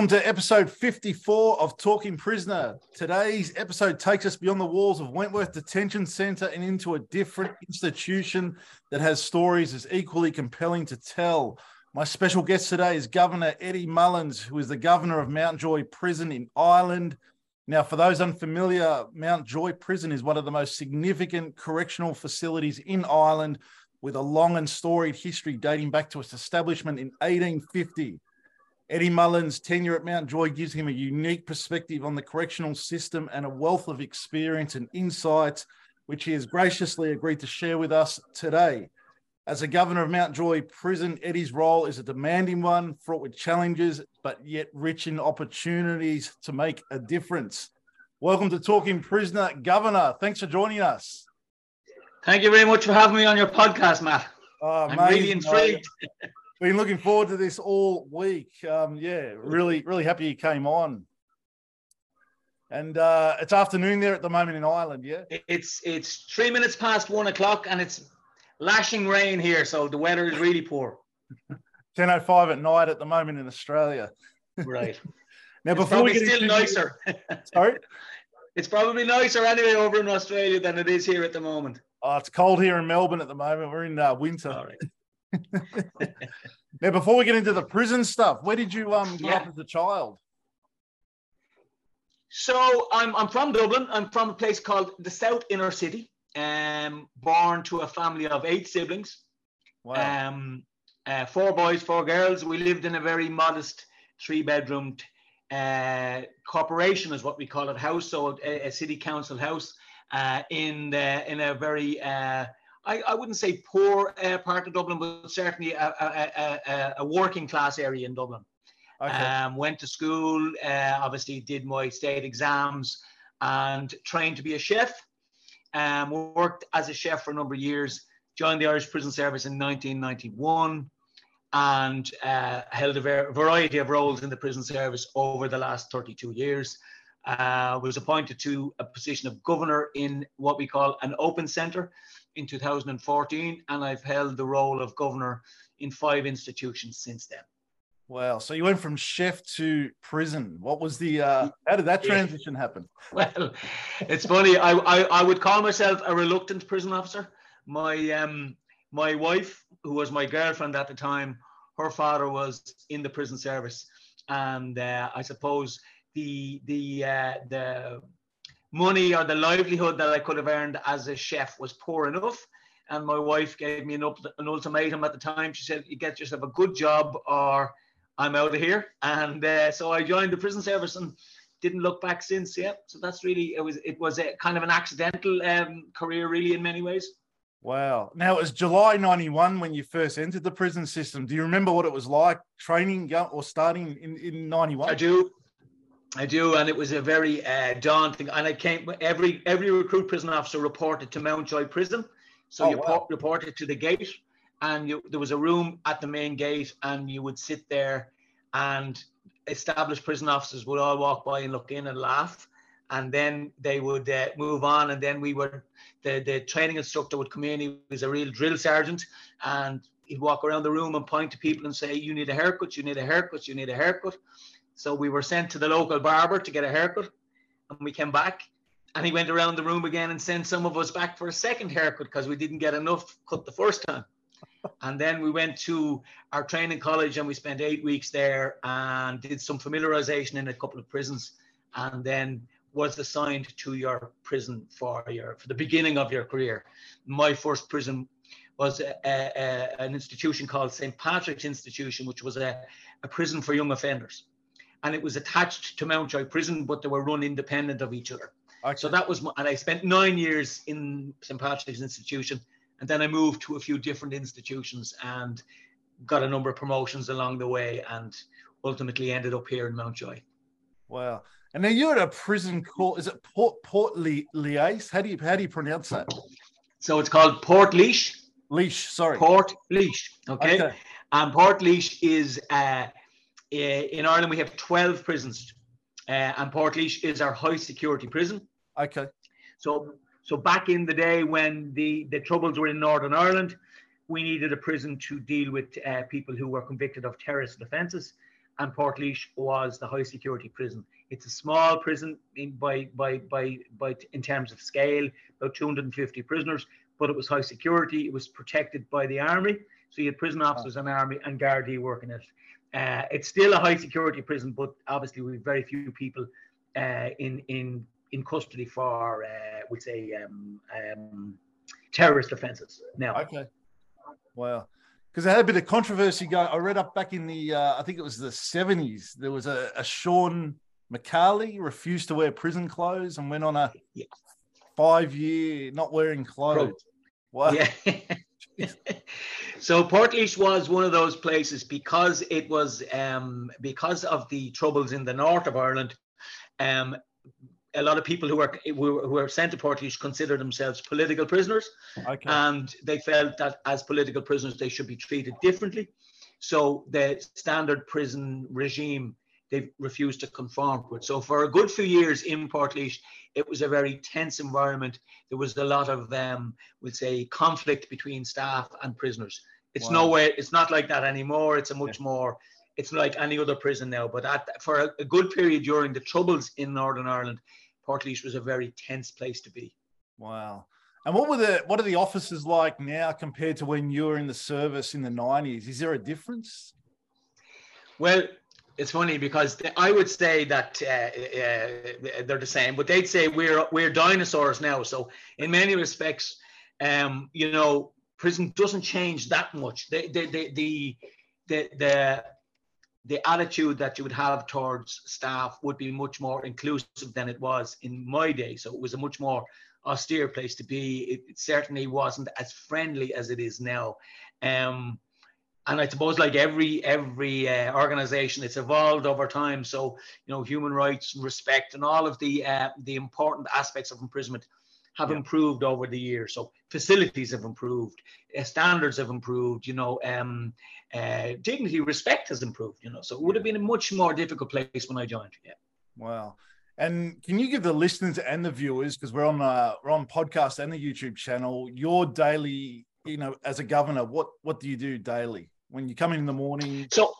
Welcome to episode 54 of Talking Prisoner. Today's episode takes us beyond the walls of Wentworth Detention Centre and into a different institution that has stories as equally compelling to tell. My special guest today is Governor Eddie Mullins, who is the governor of Mountjoy Prison in Ireland. Now, for those unfamiliar, Mountjoy Prison is one of the most significant correctional facilities in Ireland with a long and storied history dating back to its establishment in 1850. Eddie Mullins' tenure at Mountjoy gives him a unique perspective on the correctional system and a wealth of experience and insights, which he has graciously agreed to share with us today. As a governor of Mountjoy Prison, Eddie's role is a demanding one, fraught with challenges, but yet rich in opportunities to make a difference. Welcome to Talking Prisoner, Governor. Thanks for joining us. Thank you very much for having me on your podcast, Matt. Oh, I'm really intrigued. Been looking forward to this all week. Um, yeah, really, really happy you came on. And uh, it's afternoon there at the moment in Ireland, yeah. It's it's three minutes past one o'clock, and it's lashing rain here, so the weather is really poor. Ten oh five at night at the moment in Australia. Right. now, It's before we get still into nicer. sorry, it's probably nicer anyway over in Australia than it is here at the moment. oh, it's cold here in Melbourne at the moment. We're in uh, winter. All right. Now, before we get into the prison stuff, where did you um grow up as a child? So I'm I'm from Dublin. I'm from a place called the South Inner City. Um, born to a family of eight siblings. Wow. Um, uh, four boys, four girls. We lived in a very modest three-bedroomed uh, corporation, is what we call it, house. So a, a city council house uh, in the, in a very uh, I, I wouldn't say poor uh, part of Dublin, but certainly a, a, a, a- working class area in Dublin. okay. Um, went to school, uh, obviously did my state exams and trained to be a chef. Um, worked as a chef for a number of years, joined the Irish Prison Service in 1991 and uh, held a ver- variety of roles in the prison service over the last 32 years. Uh, was appointed to a position of governor in what we call an open centre in 2014, and I've held the role of governor in five institutions since then. Wow. So you went from chef to prison. What was the uh how did that transition happen? Well, it's funny. I, I, I would call myself a reluctant prison officer. My um my wife, who was my girlfriend at the time, her father was in the prison service, and uh, I suppose the the uh, the money or the livelihood that I could have earned as a chef was poor enough. And my wife gave me an, up, an ultimatum at the time. She said, "You get yourself a good job, or I'm out of here." And uh, so I joined the prison service and didn't look back since. Yeah, so that's really it was it was a kind of an accidental um, career, really, in many ways. Wow. Now it was July 91 when you first entered the prison system. Do you remember what it was like training or starting in, in 91? I do. I do, and it was a very uh, daunting. And I came every every recruit prison officer reported to Mountjoy Prison, so Oh, you wow. po- reported to the gate, and you, there was a room at the main gate, and you would sit there, and established prison officers would all walk by and look in and laugh, and then they would uh, move on, and then we would the the training instructor would come in. He was a real drill sergeant, and he'd walk around the room and point to people and say, "You need a haircut. You need a haircut. You need a haircut." So we were sent to the local barber to get a haircut, and we came back. And he went around the room again and sent some of us back for a second haircut because we didn't get enough cut the first time. And then we went to our training college and we spent eight weeks there and did some familiarization in a couple of prisons, and then was assigned to your prison for your for the beginning of your career. My first prison was a, a, a- an institution called St. Patrick's Institution, which was a, a prison for young offenders and it was attached to Mountjoy Prison, but they were run independent of each other. Okay. So that was, my, and I spent nine years in St. Patrick's Institution, and then I moved to a few different institutions and got a number of promotions along the way, and ultimately ended up here in Mountjoy. wow. And now you're at a prison called is it Port Port Liaise? How do you how do you pronounce that? So it's called Port Leash. Leash, sorry. Port Leash. Okay. Okay. And Portlaoise is uh, in Ireland. We have twelve prisons, uh, and Portlaoise is our high security prison. Okay. So, so back in the day when the, the troubles were in Northern Ireland, we needed a prison to deal with uh, people who were convicted of terrorist offences. and Portlaoise was the high security prison. It's a small prison in, by, by, by, by, in terms of scale, about 250 prisoners, but it was high security. It was protected by the army. So you had prison officers and army and Gardaí working it. Uh, it's still a high security prison, but obviously we have very few people uh, in in in custody for, uh, we say, um, um, terrorist offences now. Okay. Wow. Because I had a bit of controversy going. I read up back in the, uh, I think it was the 70s, there was a, a Sean McCarley refused to wear prison clothes and went on a five year not wearing clothes. Wow. Yeah. so Portlaoise was one of those places because it was um, because of the troubles in the north of Ireland. Um, a lot of people who were who were sent to Portlaoise consider themselves political prisoners, okay. and they felt that as political prisoners they should be treated differently. So the standard prison regime they refused to conform to it. So for a good few years in Portlaoise, it was a very tense environment. There was a lot of um, we'll say conflict between staff and prisoners. It's wow. nowhere. It's not like that anymore. It's a much yeah. more. It's like any other prison now. But at, for a, a good period during the troubles in Northern Ireland, Portlaoise was a very tense place to be. Wow. And what were the what are the offices like now compared to when you were in the service in the nineties? Is there a difference? Well, it's funny because I would say that uh, uh, they're the same, but they'd say we're we're dinosaurs now. So in many respects, um, you know, prison doesn't change that much. The the the the the, the attitude that you would have towards staff would be much more inclusive than it was in my day. So it was a much more austere place to be. It, it certainly wasn't as friendly as it is now. Um, and I suppose like every every uh, organization, it's evolved over time. So you know, human rights, respect, and all of the uh, the important aspects of imprisonment have yeah. improved over the years. So facilities have improved, uh, standards have improved. You know, um, uh, dignity, respect has improved. You know, so it would have been a much more difficult place when I joined. Yeah. Wow. And can you give the listeners and the viewers, because we're on uh, we're on podcast and the YouTube channel, your daily, you know, as a governor, what what do you do daily when you come in, in the morning? So,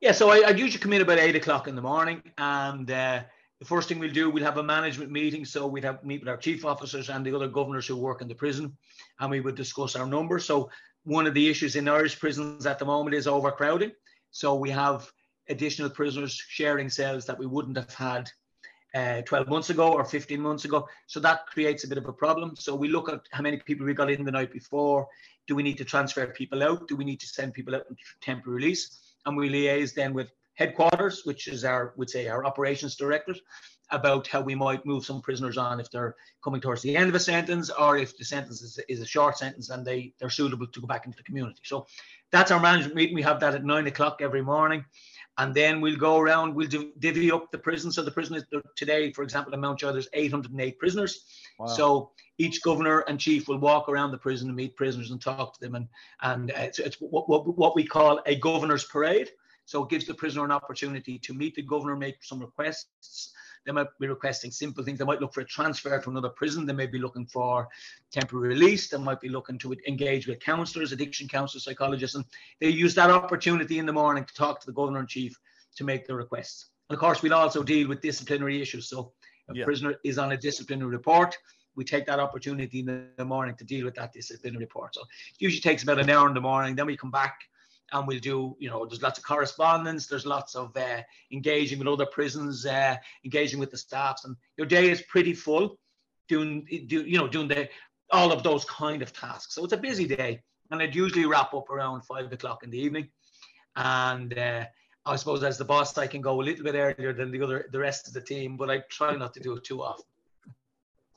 yeah, so I, I usually come in about eight o'clock in the morning, and uh, the first thing we'll do, we'll have a management meeting. So we'd have meet with our chief officers and the other governors who work in the prison, and we would discuss our numbers. So one of the issues in Irish prisons at the moment is overcrowding. So we have additional prisoners sharing cells that we wouldn't have had uh, 12 months ago or 15 months ago. So that creates a bit of a problem. So we look at how many people we got in the night before. Do we need to transfer people out? Do we need to send people out in temporary release? And we liaise then with headquarters, which is our, would say, our operations directors, about how we might move some prisoners on if they're coming towards the end of a sentence or if the sentence is, is a short sentence and they, they're suitable to go back into the community. So that's our management meeting. We have that at nine o'clock every morning. And then we'll go around, we'll divvy up the prison. So the prison is today, for example, in Mountjoy, there's 808 prisoners. Wow. So each governor and chief will walk around the prison and meet prisoners and talk to them. And, and it's, it's what, what, what we call a governor's parade. So it gives the prisoner an opportunity to meet the governor, make some requests, they might be requesting simple things. They might look for a transfer to another prison. They may be looking for temporary release. They might be looking to engage with counselors, addiction counselors, psychologists, and they use that opportunity in the morning to talk to the governor in chief to make the requests. And of course, we'll also deal with disciplinary issues. So a yeah. prisoner is on a disciplinary report. We take that opportunity in the morning to deal with that disciplinary report. So it usually takes about an hour in the morning. Then we come back and we'll do you know there's lots of correspondence. There's lots of uh, engaging with other prisons uh, engaging with the staffs. And your day is pretty full doing do, you know doing the all of those kind of tasks. So it's a busy day. And i'd usually wrap up around five o'clock in the evening. And uh, i suppose as the boss i can go a little bit earlier than the other the rest of the team but i try not to do it too often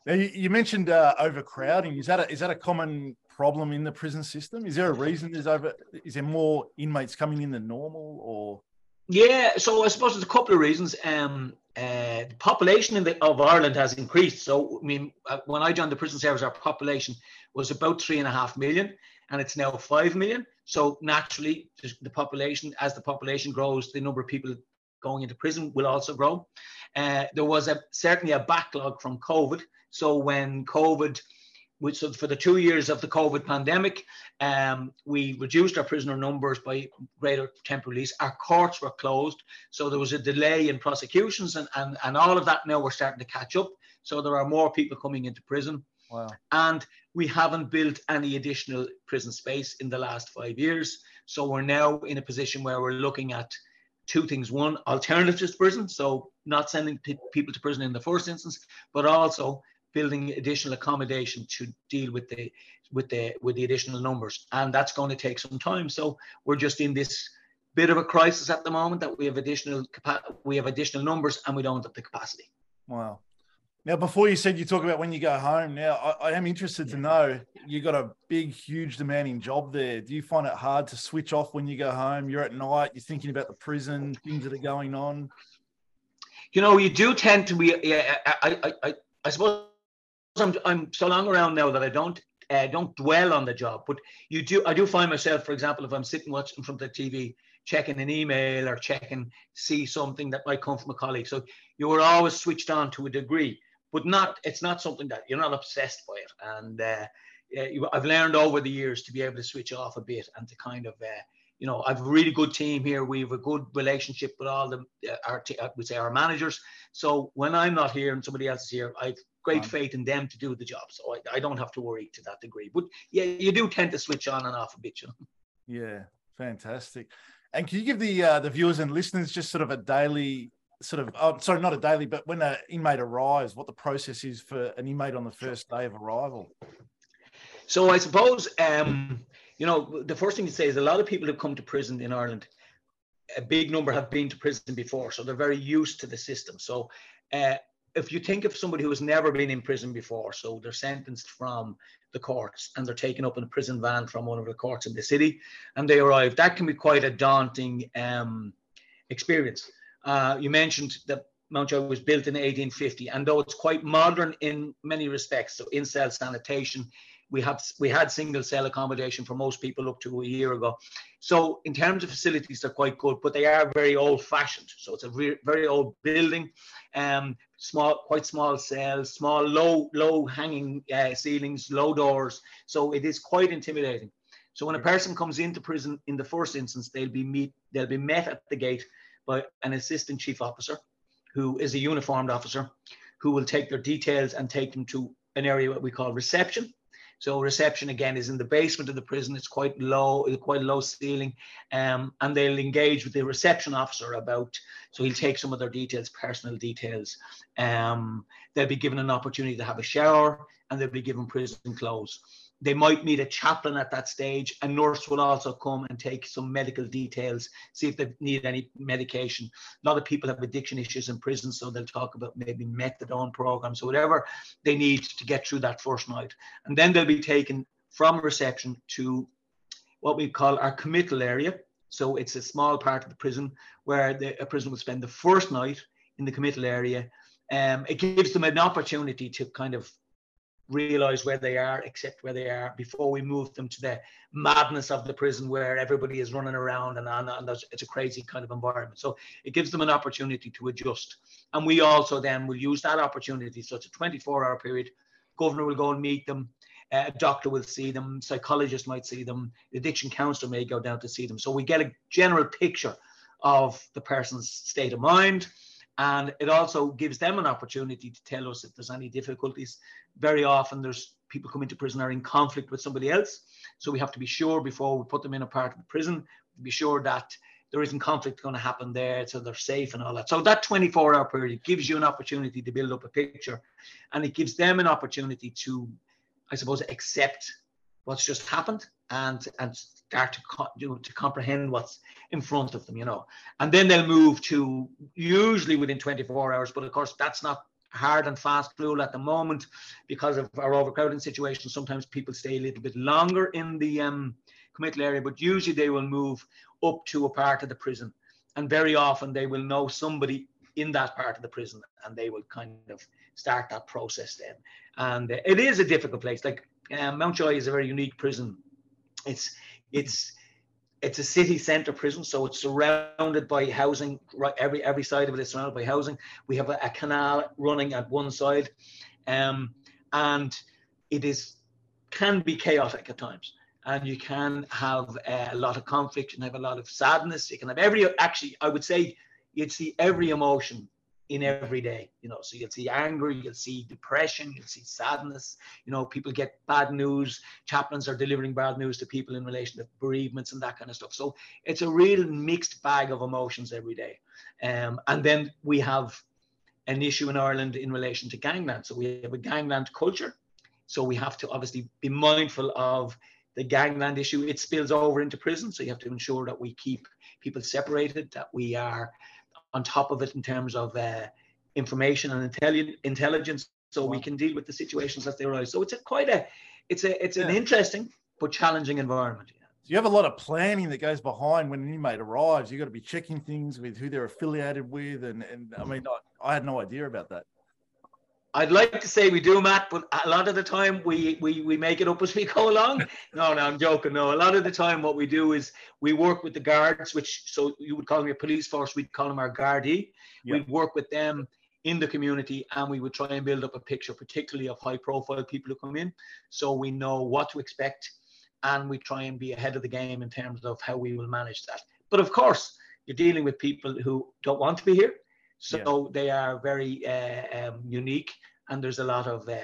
now, you mentioned uh, overcrowding. Is that a, is that a common problem in the prison system? Is there a reason there's over? Is there more inmates coming in than normal, or? Yeah, so I suppose there's a couple of reasons. Um, uh, the population the, of Ireland has increased. So, I mean, uh, when I joined the prison service, our population was about three and a half million, and it's now five million. So naturally, the population, as the population grows, the number of people going into prison will also grow. Uh, there was a certainly a backlog from COVID. So when COVID which so for the two years of the COVID pandemic, um, we reduced our prisoner numbers by greater temporary release. Our courts were closed, so there was a delay in prosecutions, and, and, and all of that now we're starting to catch up. So there are more people coming into prison. Wow. And we haven't built any additional prison space in the last five years. So we're now in a position where we're looking at two things. One, alternatives to prison. So not sending people to prison in the first instance, but also building additional accommodation to deal with the with the with the additional numbers. And that's going to take some time. So we're just in this bit of a crisis at the moment that we have additional we have additional numbers and we don't have the capacity. Wow. Now, before you said you talk about when you go home, now I, I am interested to know you got a big, huge, demanding job there. Do you find it hard to switch off when you go home? You're at night, you're thinking about the prison, things that are going on. You know, you do tend to be. Yeah, I, I, I, I suppose I'm, I'm so long around now that I don't uh, don't dwell on the job. But you do. I do find myself, for example, if I'm sitting watching in front of the TV, checking an email or checking see something that might come from a colleague. So you were always switched on to a degree but not it's not something that you're not obsessed by it. And uh, I've learned over the years to be able to switch off a bit and to kind of uh, you know, I've a really good team here. We have a good relationship with all the uh, our uh, we say our managers. So when I'm not here and somebody else is here, I've great faith in them to do the job. So I, I don't have to worry to that degree. But yeah, you do tend to switch on and off a bit, you know. Yeah, fantastic. And can you give the uh, the viewers and listeners just sort of a daily sort of oh, sorry not a daily but when an inmate arrives what the process is for an inmate on the first day of arrival so i suppose um, you know the first thing to say is a lot of people who come to prison in ireland a big number have been to prison before so they're very used to the system so uh, if you think of somebody who has never been in prison before so they're sentenced from the courts and they're taken up in a prison van from one of the courts in the city and they arrive that can be quite a daunting um, experience uh, you mentioned that Mountjoy was built in 1850, and though it's quite modern in many respects, so in cell sanitation, we have we had single cell accommodation for most people up to a year ago. So in terms of facilities, they're quite good, but they are very old fashioned. So it's a re- very old building, um, small, quite small cells, small, low, low hanging uh, ceilings, low doors. So it is quite intimidating. So when a person comes into prison in the first instance, they'll be meet, they'll be met at the gate by an assistant chief officer who is a uniformed officer who will take their details and take them to an area what we call reception. So reception again is in the basement of the prison. It's quite low, quite low ceiling, um, and they'll engage with the reception officer about. So he'll take some of their details, personal details. Um, they'll be given an opportunity to have a shower, and they'll be given prison clothes. They might need a chaplain at that stage. A nurse will also come and take some medical details, see if they need any medication. A lot of people have addiction issues in prison, so they'll talk about maybe methadone programs or whatever they need to get through that first night. And then they'll be taken from reception to what we call our committal area. So it's a small part of the prison where the, a prisoner will spend the first night in the committal area. Um, it gives them an opportunity to kind of realize where they are, accept where they are before we move them to the madness of the prison where everybody is running around and, and, it's a crazy kind of environment. So it gives them an opportunity to adjust. And we also then will use that opportunity. So it's a 24 hour period. Governor will go and meet them. Uh, a doctor will see them. Psychologist might see them. The addiction counselor may go down to see them. So we get a general picture of the person's state of mind and it also gives them an opportunity to tell us if there's any difficulties. Very often, there's people come into prison are in conflict with somebody else. So we have to be sure before we put them in a part of the prison, to be sure that there isn't conflict going to happen there, so they're safe and all that. So that 24 hour period gives you an opportunity to build up a picture and it gives them an opportunity to, I suppose, accept what's just happened and and start to, co- to comprehend what's in front of them, you know. And then they'll move to usually within 24 hours, but of course that's not hard and fast rule at the moment because of our overcrowding situation. Sometimes people stay a little bit longer in the um, committal area, but usually they will move up to a part of the prison. And very often they will know somebody in that part of the prison and they will kind of start that process then. And uh, it is a difficult place. Like um, Mountjoy is a very unique prison. It's it's it's a city centre prison, so it's surrounded by housing. Right, every every side of it is surrounded by housing. We have a, a canal running at one side, um, and it is can be chaotic at times and you can have uh, a lot of conflict and have a lot of sadness you can have every actually i would say you'd see every emotion in every day you know. So you'll see anger you'll see depression you'll see sadness. You know people get bad news. Chaplains are delivering bad news to people in relation to bereavements and that kind of stuff. So it's a real mixed bag of emotions every day. Um, and then we have an issue in ireland in relation to gangland. So we have a gangland culture. So we have to obviously be mindful of the gangland issue. It spills over into prison, so you have to ensure that we keep people separated, that we are on top of it in terms of uh, information and intelli- intelligence, so wow. we can deal with the situations as they arise. So it's a quite a, it's a, it's yeah. an interesting but challenging environment. you have a lot of planning that goes behind when an inmate arrives. You've got to be checking things with who they're affiliated with, and and I mean, I, I had no idea about that. I'd like to say we do, Matt, but a lot of the time we, we, we make it up as we go along. No, no, I'm joking. No, a lot of the time what we do is we work with the guards, which so you would call them a police force, we'd call them our Gardaí. Yep. We'd work with them in the community and we would try and build up a picture, particularly of high profile people who come in. So we know what to expect and we try and be ahead of the game in terms of how we will manage that. But of course, you're dealing with people who don't want to be here so yeah. they are very uh, um, unique, and there's a lot of uh,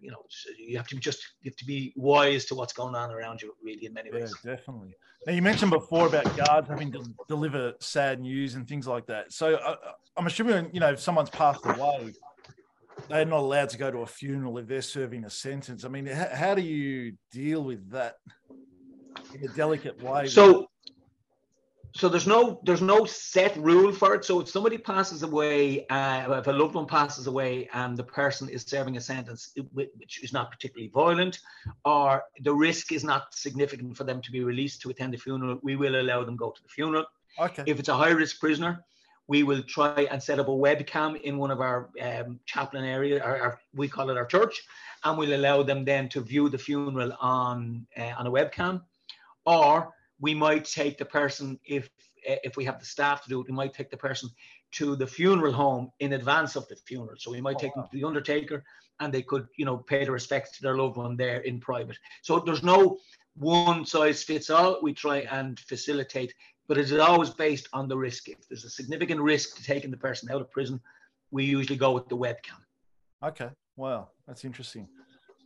you know you have to just you have to be wise to what's going on around you, really, in many ways. Yeah, definitely. Now you mentioned before about guards having to deliver sad news and things like that. So uh, I'm assuming you know if someone's passed away, they're not allowed to go to a funeral if they're serving a sentence. I mean, how, how do you deal with that in a delicate way? So so there's no there's no set rule for it. So if somebody passes away, uh, if a loved one passes away, and the person is serving a sentence which is not particularly violent, or the risk is not significant for them to be released to attend the funeral, we will allow them go to the funeral. Okay. If it's a high risk prisoner, we will try and set up a webcam in one of our um, chaplain area, or, or, we call it our church, and we'll allow them then to view the funeral on uh, on a webcam, or we might take the person if eh, if we have the staff to do it, we might take the person to the funeral home in advance of the funeral. So we might oh, take wow. them to the undertaker and they could, you know, pay the respects to their loved one there in private. So there's no one size fits all. We try and facilitate, but it is always based on the risk. If there's a significant risk to taking the person out of prison, we usually go with the webcam. Okay. Wow. That's interesting.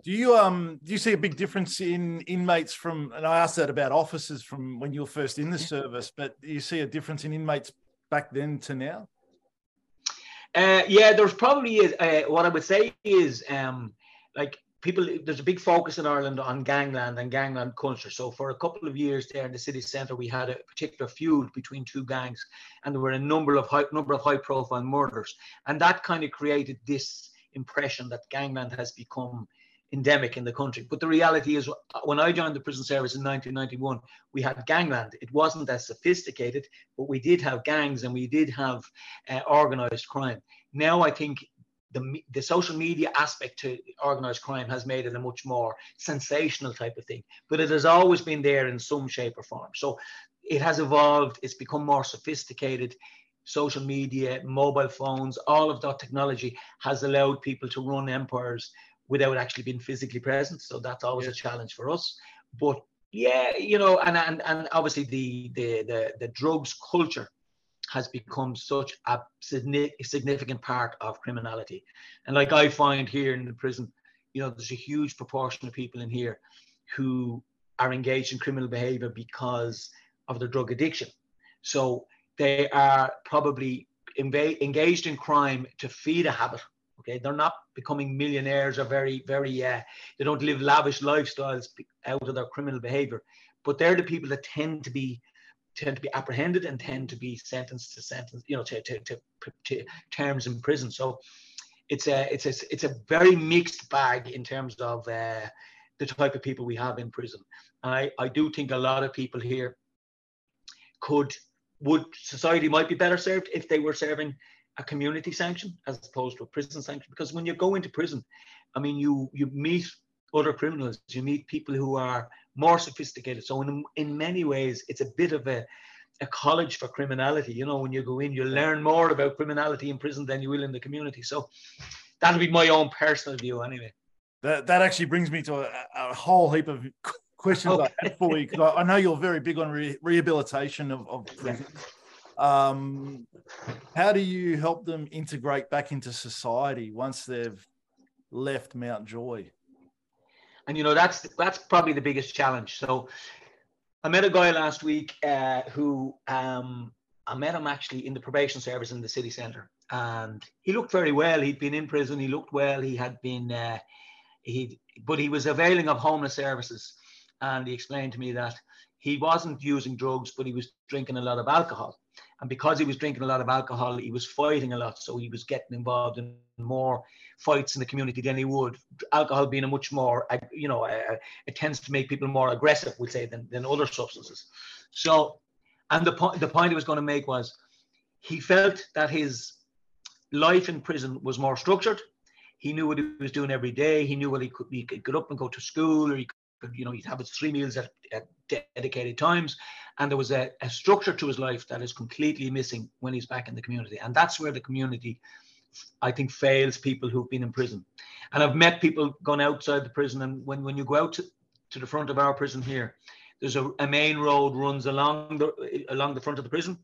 Do you um do you see a big difference in inmates from and I asked that about officers from when you were first in the service, but do you see a difference in inmates back then to now? Uh, yeah, there's probably is uh, what I would say is um like people there's a big focus in Ireland on gangland and gangland culture. So for a couple of years there in the city centre, we had a particular feud between two gangs, and there were a number of high number of high profile murders, and that kind of created this impression that gangland has become endemic in the country. But the reality is, when I joined the prison service in 1991, we had gangland. It wasn't as sophisticated, but we did have gangs and we did have uh, organized crime. Now I think the, the social media aspect to organized crime has made it a much more sensational type of thing, but it has always been there in some shape or form. So it has evolved, it's become more sophisticated. Social media, mobile phones, all of that technology has allowed people to run empires without actually being physically present. So that's always yeah. a challenge for us. But yeah, you know, and and, and obviously the, the the the drugs culture has become such a significant part of criminality. And like I find here in the prison, you know, there's a huge proportion of people in here who are engaged in criminal behavior because of their drug addiction. So they are probably engaged in crime to feed a habit Okay, they're not becoming millionaires or very, very. Uh, they don't live lavish lifestyles out of their criminal behavior, but they're the people that tend to be tend to be apprehended and tend to be sentenced to sentence, you know, to to, to, to terms in prison. So it's a it's a it's a very mixed bag in terms of uh, the type of people we have in prison. And I I do think a lot of people here could would society might be better served if they were serving a community sanction as opposed to a prison sanction. Because when you go into prison, I mean, you you meet other criminals, you meet people who are more sophisticated. So in in many ways, it's a bit of a a college for criminality. You know, when you go in, you learn more about criminality in prison than you will in the community. So that'll be my own personal view, anyway. That that actually brings me to a, a whole heap of questions okay. I had for you because I, I, know you're very big on re- rehabilitation of, of prisoners. Um, how do you help them integrate back into society once they've left Mountjoy? And you know that's that's probably the biggest challenge. So I met a guy last week uh, who um, I met him actually in the probation service in the city centre, and he looked very well. He'd been in prison. He looked well. He had been uh, he, but he was availing of homeless services, and he explained to me that he wasn't using drugs, but he was drinking a lot of alcohol. And because he was drinking a lot of alcohol, he was fighting a lot. So he was getting involved in more fights in the community than he would. Alcohol being a much more, uh, you know, uh, uh, it tends to make people more aggressive, we'd say, than, than other substances. So, and the point, the point he was going to make was he felt that his life in prison was more structured. He knew what he was doing every day. He knew what he could, he could get up and go to school, or he could, you know, he'd have his three meals at, at dedicated times and there was a, a structure to his life that is completely missing when he's back in the community and that's where the community i think fails people who've been in prison and i've met people going outside the prison and when, when you go out to, to the front of our prison here there's a, a main road runs along the along the front of the prison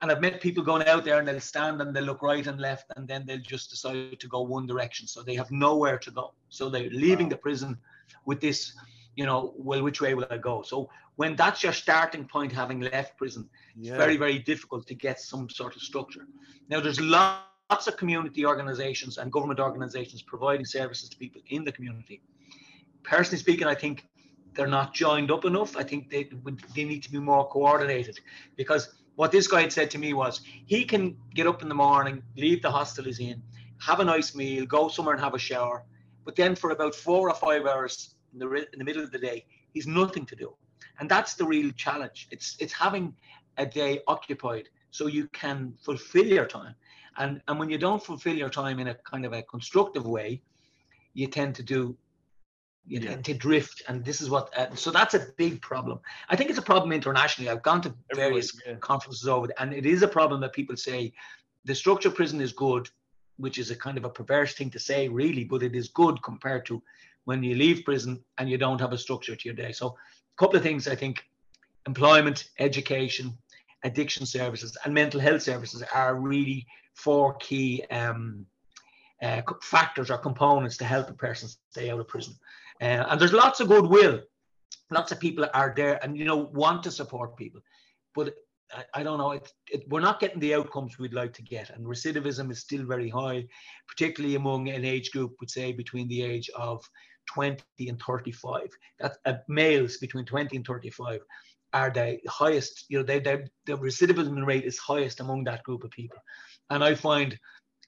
and I've met people going out there and they'll stand and they'll look right and left and then they'll just decide to go one direction. So they have nowhere to go. So they're leaving wow. the prison with this you know, well, which way will I go? So when that's your starting point, having left prison, yeah. it's very, very difficult to get some sort of structure. Now, there's lots of community organizations and government organizations providing services to people in the community. Personally speaking, I think they're not joined up enough. I think they they need to be more coordinated because what this guy had said to me was he can get up in the morning, leave the hostel he's in, have a nice meal, go somewhere and have a shower, but then for about four or five hours in the, in the middle of the day, he's nothing to do. And that's the real challenge. It's it's having a day occupied so you can fulfill your time. And and when you don't fulfill your time in a kind of a constructive way, you tend to do you yeah. tend to drift. And this is what uh, so that's a big problem. I think it's a problem internationally. I've gone to various yeah. conferences over and it is a problem that people say the structure prison is good, which is a kind of a perverse thing to say, really, but it is good compared to when you leave prison and you don't have a structure to your day. So, a couple of things I think employment, education, addiction services, and mental health services are really four key um, uh, factors or components to help a person stay out of prison. Uh, and there's lots of goodwill. Lots of people are there and you know want to support people, but I, don't know. It, it, we're not getting the outcomes we'd like to get, and recidivism is still very high, particularly among an age group, would say between the age of 20 and 35. That uh, males between 20 and 35 are the highest. You know, they, the recidivism rate is highest among that group of people. And I find,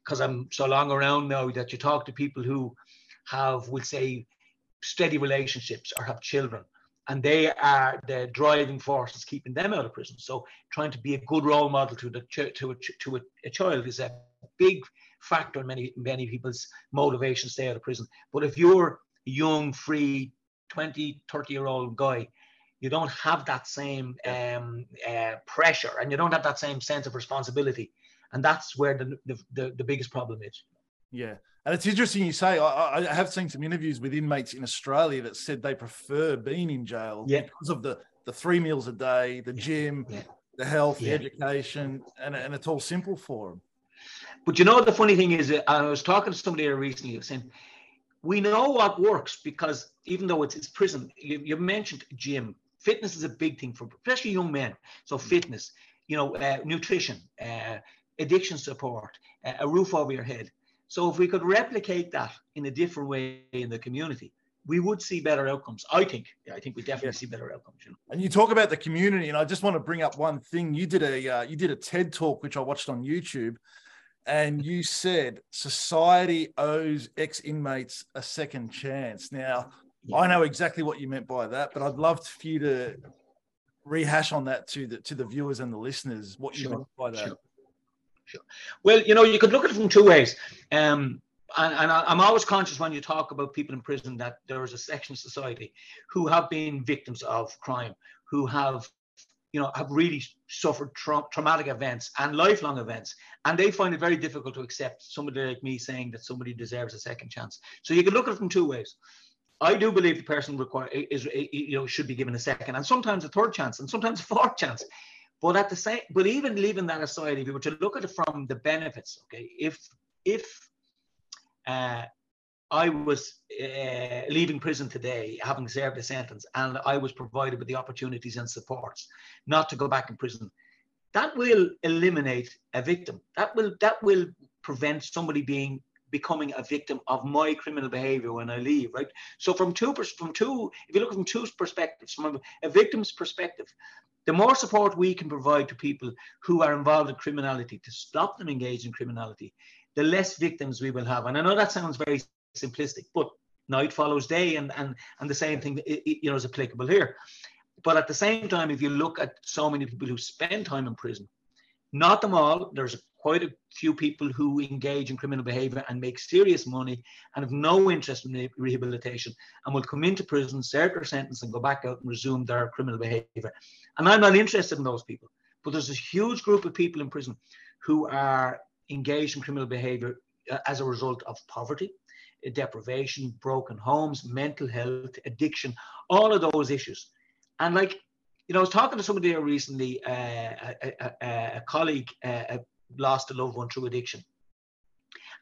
because I'm so long around now, that you talk to people who have, we'll say, steady relationships or have children, and they are the driving force forces keeping them out of prison. So trying to be a good role model to the to a, to a, a child is a big factor in many many people's motivation to stay out of prison. But if you're young, free, 20, 30 year old guy, you don't have that same um, uh, pressure and you don't have that same sense of responsibility. And that's where the, the, the, the biggest problem is. Yeah. And it's interesting you say, I, I, have seen some interviews with inmates in Australia that said they prefer being in jail yeah. because of the, the three meals a day, the gym, yeah. the health, yeah. the education, and, and it's all simple for them. But you know, the funny thing is, I was talking to somebody recently saying, we know what works because even though it's, it's prison, you, you mentioned gym. Fitness is a big thing for especially young men. So mm. fitness, you know, uh, nutrition, uh, addiction support, uh, a roof over your head. So if we could replicate that in a different way in the community, we would see better outcomes. I think. Yeah, I think we definitely yeah. see better outcomes. You know? And you talk about the community, and I just want to bring up one thing. You did a uh, you did a TED talk which I watched on YouTube, and you said society owes ex inmates a second chance. Now, yeah. I know exactly what you meant by that, but I'd love for you to rehash on that to the to the viewers and the listeners what you sure. meant by that. Sure. sure. Well, you know, you could look at it from two ways. Um, and, and I'm always conscious when you talk about people in prison that there is a section of society who have been victims of crime, who have you know, have really suffered tra- traumatic events and lifelong events, and they find it very difficult to accept somebody like me saying that somebody deserves a second chance. So you can look at it from two ways. I do believe the person require is you know should be given a second and sometimes a third chance and sometimes a fourth chance. But at the same, but even leaving that aside, if you were to look at it from the benefits, okay, if if uh, I was uh, leaving prison today, having served a sentence, and I was provided with the opportunities and supports not to go back in prison. That will eliminate a victim. That will that will prevent somebody being becoming a victim of my criminal behavior when I leave. Right. So from two from two, if you look from two perspectives, from a victim's perspective, the more support we can provide to people who are involved in criminality to stop them engaging in criminality, the less victims we will have. And I know that sounds very simplistic, but night follows day, and and and the same thing you know is applicable here. But at the same time, if you look at so many people who spend time in prison, not them all. There's quite a few people who engage in criminal behavior and make serious money and have no interest in rehabilitation and will come into prison, serve their sentence, and go back out and resume their criminal behavior. And I'm not interested in those people. But there's a huge group of people in prison who are engaged in criminal behavior uh, as a result of poverty, deprivation, broken homes, mental health, addiction, all of those issues. And like, you know, I was talking to somebody recently, uh, a, a, a, colleague uh, lost a loved one through addiction.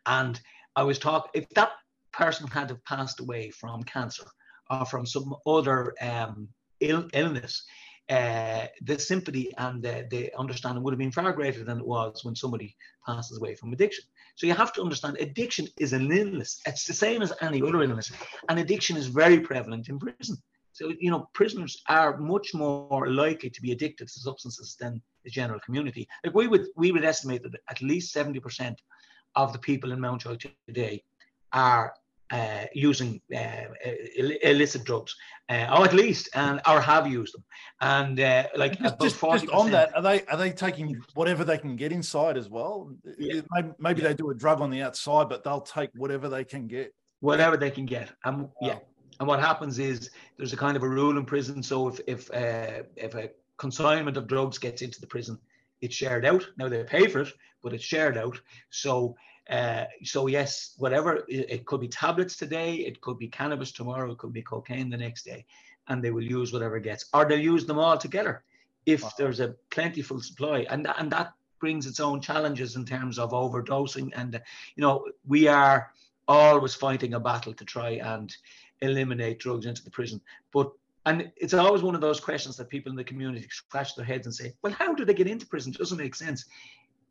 And I was talking, if that person had have passed away from cancer or from some other um, Ill, illness, uh, the sympathy and the, the, understanding would have been far greater than it was when somebody passes away from addiction. So you have to understand addiction is an illness. It's the same as any other illness. And addiction is very prevalent in prison. So, you know, prisoners are much more likely to be addicted to substances than the general community. Like we would we would estimate that at least 70% of the people in Mountjoy today are uh, using uh, illicit drugs, uh, or at least, and or have used them, and uh, like just, just, just, on that, are they are they taking whatever they can get inside as well? Yeah. Maybe, maybe yeah. they do a drug on the outside, but they'll take whatever they can get. Whatever they can get, um, wow. yeah. And what happens is there's a kind of a rule in prison. So if if uh, if a consignment of drugs gets into the prison, it's shared out. Now they pay for it, but it's shared out. So uh, so yes, whatever it, it, could be tablets today, it could be cannabis tomorrow, it could be cocaine the next day, and they will use whatever gets, or they'll use them all together if wow. there's a plentiful supply, and and that brings its own challenges in terms of overdosing, and uh, you know we are always fighting a battle to try and eliminate drugs into the prison, but and it's always one of those questions that people in the community scratch their heads and say, well, how do they get into prison? It doesn't make sense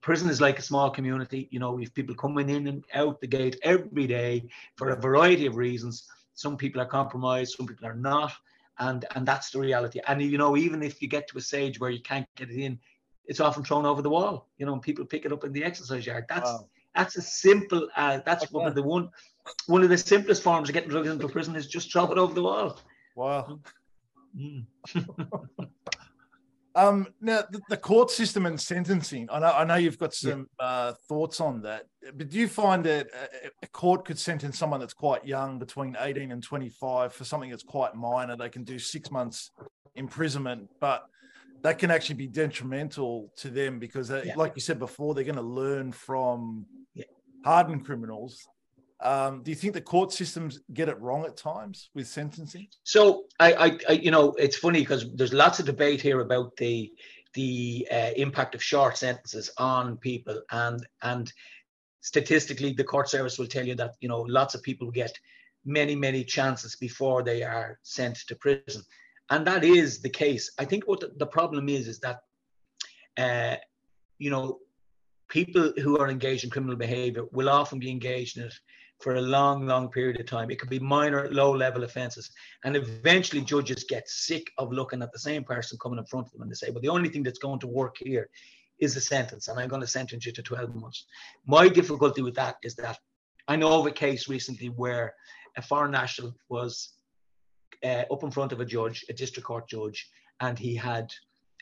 prison is like a small community. You know, we've people coming in and out the gate every day for a variety of reasons. Some people are compromised, some people are not, and and that's the reality. And you know, even if you get to a stage where you can't get it in, it's often thrown over the wall. You know, people pick it up in the exercise yard. That's wow. that's as simple as that's okay. one of the one one of the simplest forms of getting drugs into prison is just drop it over the wall. Wow. Mm. Um, now, the, the, court system and sentencing, I know, I know you've got some yeah. uh, thoughts on that, but do you find that a, a, court could sentence someone that's quite young, between 18 and 25, for something that's quite minor? They can do six months imprisonment, but that can actually be detrimental to them because, they, yeah. like you said before, they're going to learn from yeah. hardened criminals um, do you think the court systems get it wrong at times with sentencing? So I, I, I you know, it's funny because there's lots of debate here about the the uh, impact of short sentences on people, and and statistically, the court service will tell you that you know lots of people get many many chances before they are sent to prison, and that is the case. I think what the, problem is is that, uh, you know, people who are engaged in criminal behavior will often be engaged in it for a long, long period of time. It could be minor, low level offenses. And eventually, judges get sick of looking at the same person coming in front of them and they say, well, the only thing that's going to work here is the sentence, and I'm going to sentence you to 12 months. My difficulty with that is that I know of a case recently where a foreign national was uh, up in front of a judge, a district court judge, and he had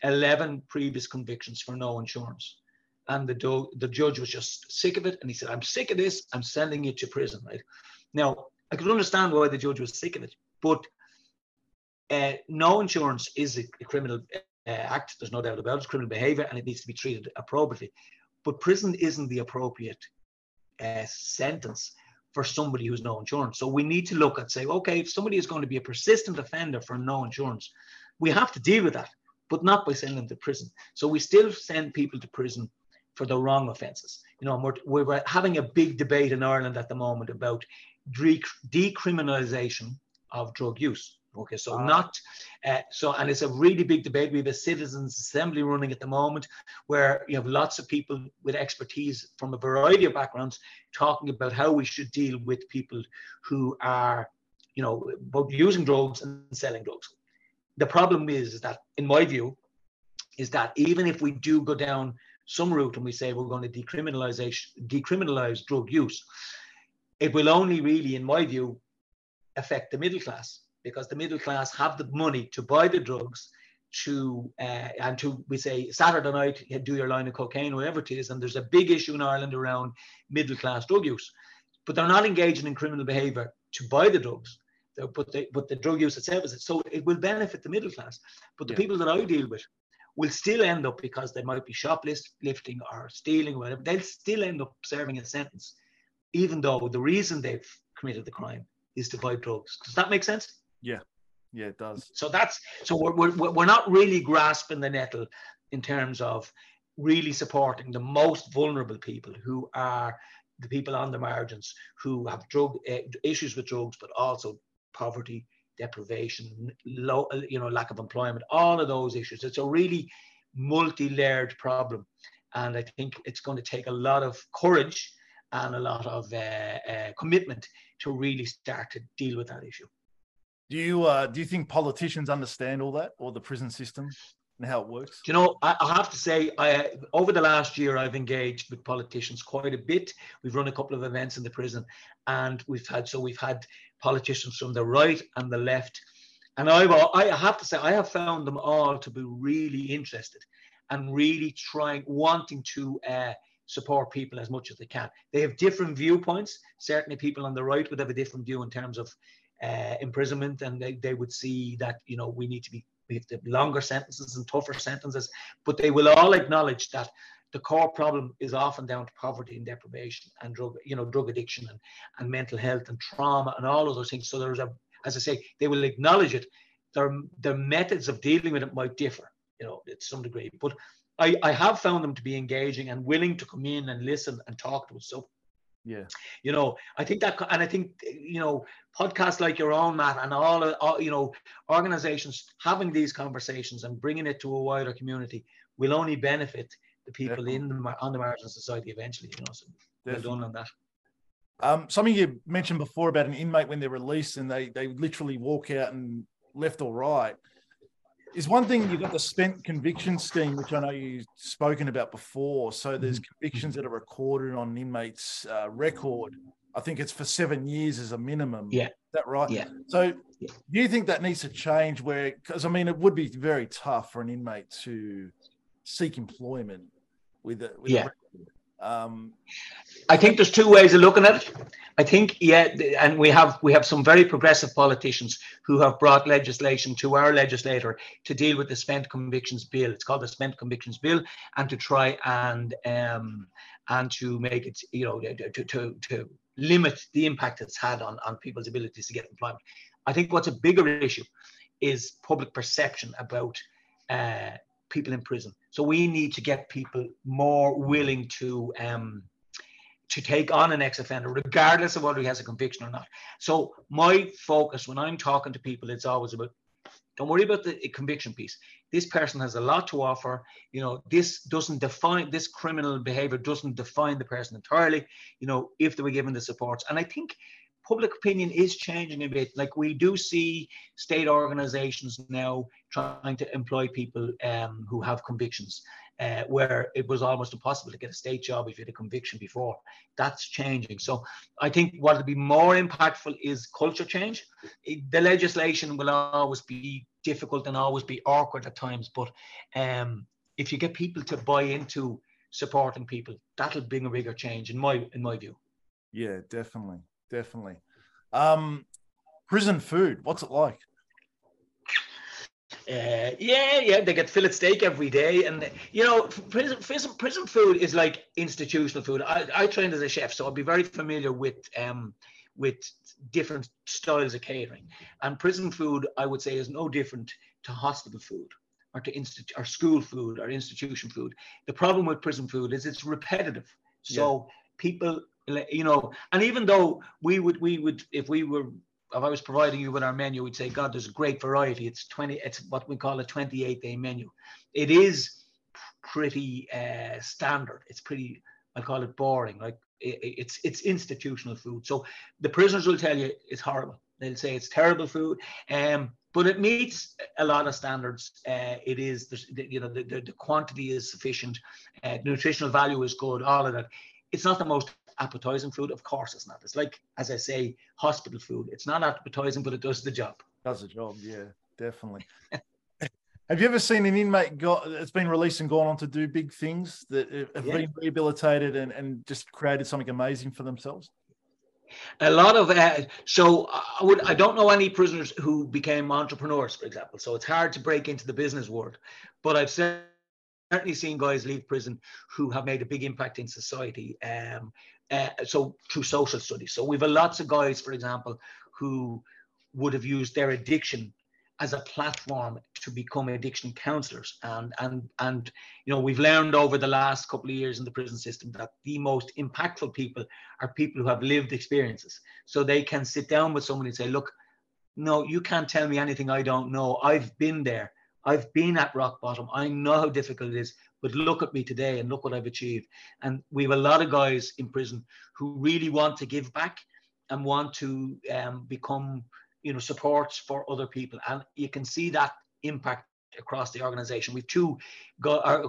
11 previous convictions for no insurance and the, do- the judge was just sick of it. And he said, I'm sick of this. I'm sending you to prison, right? Now, I could understand why the judge was sick of it, but uh, no insurance is a, a criminal uh, act. There's no doubt about it. It's criminal behavior and it needs to be treated appropriately. But prison isn't the appropriate uh, sentence for somebody who's no insurance. So we need to look at say, okay, if somebody is going to be a persistent offender for no insurance, we have to deal with that, but not by sending them to prison. So we still send people to prison for the wrong offences. You know, we're, we're having a big debate in Ireland at the moment about decriminalisation of drug use. Okay, so uh, not uh, so, and it's a really big debate. We have a citizens' assembly running at the moment, where you have lots of people with expertise from a variety of backgrounds talking about how we should deal with people who are, you know, both using drugs and selling drugs. The problem is that, in my view, is that even if we do go down some route and we say we're going to decriminalize decriminalize drug use, it will only really, in my view, affect the middle class because the middle class have the money to buy the drugs to uh, and to we say Saturday night you do your line of cocaine whatever it is and there's a big issue in Ireland around middle class drug use. But they're not engaging in criminal behavior to buy the drugs but the, but the drug use itself is it. So it will benefit the middle class. But the yeah. people that I deal with will still end up because they might be shoplifting or stealing or whatever. They'll still end up serving a sentence even though the reason they've committed the crime is to buy drugs. Does that make sense? Yeah, yeah, it does. So that's so we're we're, we're not really grasping the nettle in terms of really supporting the most vulnerable people who are the people on the margins who have drug uh, issues with drugs, but also poverty, deprivation, low, you know, lack of employment, all of those issues. It's a really multi-layered problem, and I think it's going to take a lot of courage and a lot of uh, uh, commitment to really start to deal with that issue. Do you uh, do you think politicians understand all that, or the prison system and how it works? You know, I, I have to say, I, over the last year, I've engaged with politicians quite a bit. We've run a couple of events in the prison, and we've had so we've had politicians from the right and the left, and I I have to say, I have found them all to be really interested and really trying, wanting to. Uh, support people as much as they can. They have different viewpoints. Certainly, people on the right would have a different view in terms of uh, imprisonment, and they, they would see that you know we need to be we have to longer sentences and tougher sentences, but they will all acknowledge that the core problem is often down to poverty and deprivation and drug, you know, drug addiction and, and mental health and trauma and all of those things. So there's a, as I say, they will acknowledge it. Their, their methods of dealing with it might differ, you know, to some degree. But I, I have found them to be engaging and willing to come in and listen and talk to us. So yeah. You know, I think that, and I think, you know, podcasts like your own, Matt, and all, all you know, organizations having these conversations and bringing it to a wider community will only benefit the people Definitely. in the, on the margin society eventually, you know. So Definitely. well done on that. Um, something you mentioned before about an inmate when they're released and they they literally walk out and left or right is one thing you've got the spent conviction scheme, which I know you've spoken about before. So there's mm-hmm. convictions that are recorded on an inmate's uh, record. I think it's for seven years as a minimum. Yeah. Is that right? Yeah. So yeah. do you think that needs to change where, because I mean, it would be very tough for an inmate to seek employment with a, with yeah. a um, I think there's two ways of looking at it. I think, yeah, and we have we have some very progressive politicians who have brought legislation to our legislator to deal with the spent convictions bill. It's called the spent convictions bill, and to try and um, and to make it, you know, to to, to limit the impact it's had on on people's abilities to get employment. I think what's a bigger issue is public perception about uh, people in prison. So we need to get people more willing to um, to take on an ex-offender, regardless of whether he has a conviction or not. So my focus when I'm talking to people, it's always about don't worry about the conviction piece. This person has a lot to offer. You know, this doesn't define this criminal behavior doesn't define the person entirely. You know, if they were given the supports, and I think public opinion is changing a bit. Like we do see state organizations now trying to employ people um, who have convictions, uh, where it was almost impossible to get a state job if you had a conviction before. That's changing. So I think what will be more impactful is culture change. It, the legislation will always be difficult and always be awkward at times, but um, if you get people to buy into supporting people, that'll bring a bigger change in my in my view. Yeah, definitely definitely. Um, prison food, what's it like? Uh, yeah, yeah, they get fillet steak every day, and you know, prison, prison, prison food is like institutional food. I, I trained as a chef, so I'll be very familiar with um, with different styles of catering. And prison food, I would say, is no different to hospital food or to institute or school food or institution food. The problem with prison food is it's repetitive. So yeah. people, you know, and even though we would, we would, if we were, if I was providing you with our menu, we'd say, God, there's a great variety. It's 20, it's what we call a 28 day menu. It is pretty uh, standard. It's pretty, I call it boring. Like it, it's it's institutional food. So the prisoners will tell you it's horrible. They'll say it's terrible food. Um, but it meets a lot of standards. Uh, it is, you know, the, the, the quantity is sufficient, uh, nutritional value is good, all of that. It's not the most appetizing food, of course it's not. It's like, as I say, hospital food. It's not appetizing, but it does the job. Does the job, yeah, definitely. have you ever seen an inmate got that's been released and gone on to do big things that have yeah. been rehabilitated and, and just created something amazing for themselves? a lot of uh, so I would I don't know any prisoners who became entrepreneurs, for example. So it's hard to break into the business world, but I've certainly seen guys leave prison who have made a big impact in society. Um, uh, so through social studies. So we've lots of guys, for example, who would have used their addiction as a platform to become addiction counselors and and and you know we've learned over the last couple of years in the prison system that the most impactful people are people who have lived experiences so they can sit down with someone and say look no you can't tell me anything i don't know i've been there i've been at rock bottom. I know how difficult it is but look at me today and look what i've achieved. And we have a lot of guys in prison who really want to give back and want to um, become you know supports for other people. And you can see that impact across the organization. We've two uh,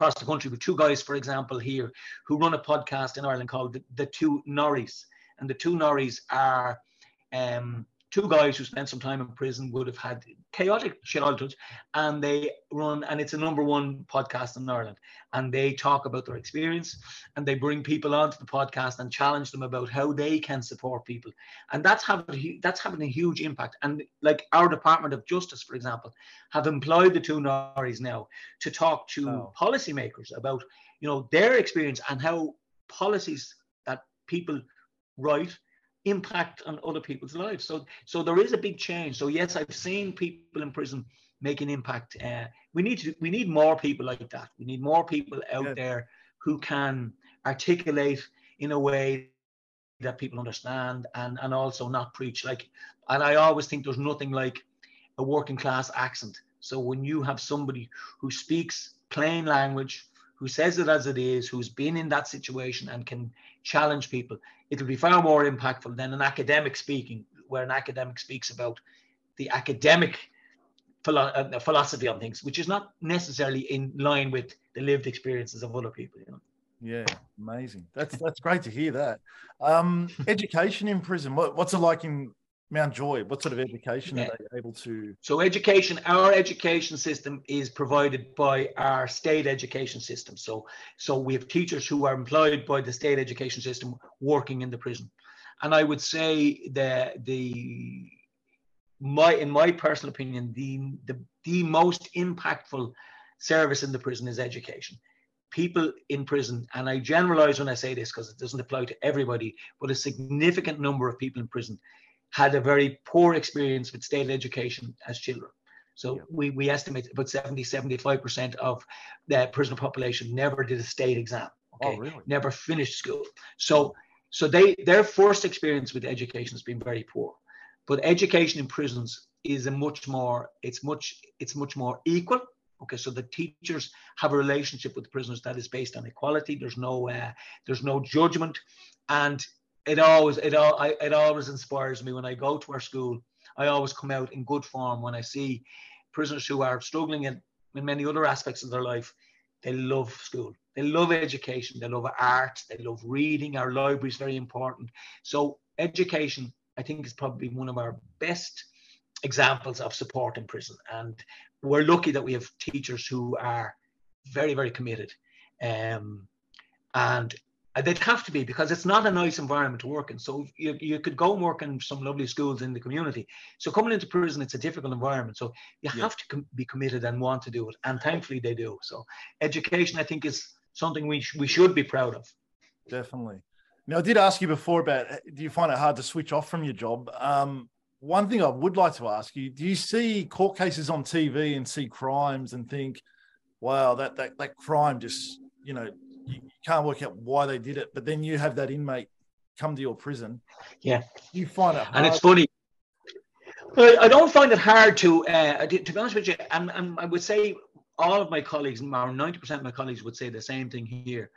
across the country with two guys for example here who run a podcast in ireland called the, the two norries. And the two norries are um, two guys who spent some time in prison would have had chaotic childhoods and they run and it's a number one podcast in ireland and they talk about their experience and they bring people onto the podcast and challenge them about how they can support people and that's having that's having a huge impact and like our department of justice for example have employed the two norries now to talk to oh. policymakers about you know their experience and how policies that people write impact on other people's lives. So, so there is a big change. So yes, I've seen people in prison make an impact. Uh, we need to, we need more people like that. We need more people out yeah. there who can articulate in a way that people understand and and also not preach like. And I always think there's nothing like a working class accent. So when you have somebody who speaks plain language, who says it as it is, who's been in that situation and can challenge people, it'll be far more impactful than an academic speaking, where an academic speaks about the academic philo- uh, philosophy on things, which is not necessarily in line with the lived experiences of other people. You know. Yeah, amazing. That's that's great to hear that. Um, education in prison. What, what's it like in Mountjoy, what sort of education yeah. are they able to? So, education, our education system is provided by our state education system. So, so we have teachers who are employed by the state education system working in the prison, and I would say that the my, in my personal opinion, the the the most impactful service in the prison is education. People in prison, and I generalize when I say this because it doesn't apply to everybody, but a significant number of people in prison had a very poor experience with state education as children. So yeah. we, we estimate about 70, 75% of the prisoner population never did a state exam. Okay? Oh, really? Never finished school. So so they their first experience with education has been very poor. But education in prisons is a much more, it's much, it's much more equal. Okay, so the teachers have a relationship with the prisoners that is based on equality. There's no uh, there's no judgment, and it always it all I, it always inspires me when I go to our school. I always come out in good form when I see prisoners who are struggling in, in many other aspects of their life. They love school. They love education. They love art. They love reading. Our library is very important. So education, I think, is probably one of our best examples of support in prison. And we're lucky that we have teachers who are very, very committed. Um, and Uh, they'd have to be because it's not a nice environment to work in. So you, you could go and work in some lovely schools in the community. So coming into prison, it's a difficult environment. So you yeah. have to com- be committed and want to do it. And thankfully they do. So education, I think, is something we, sh- we should be proud of. Definitely. Now, I did ask you before about do you find it hard to switch off from your job? Um, one thing I would like to ask you: Do you see court cases on TV and see crimes and think, "Wow, that that that crime just you know you can't work out why they did it," but then you have that inmate come to your prison. Yeah, you find it, hard. and it's funny. I don't find it hard to, uh, to be honest with you, and, and I would say all of my colleagues, or 90% of my colleagues would say the same thing here.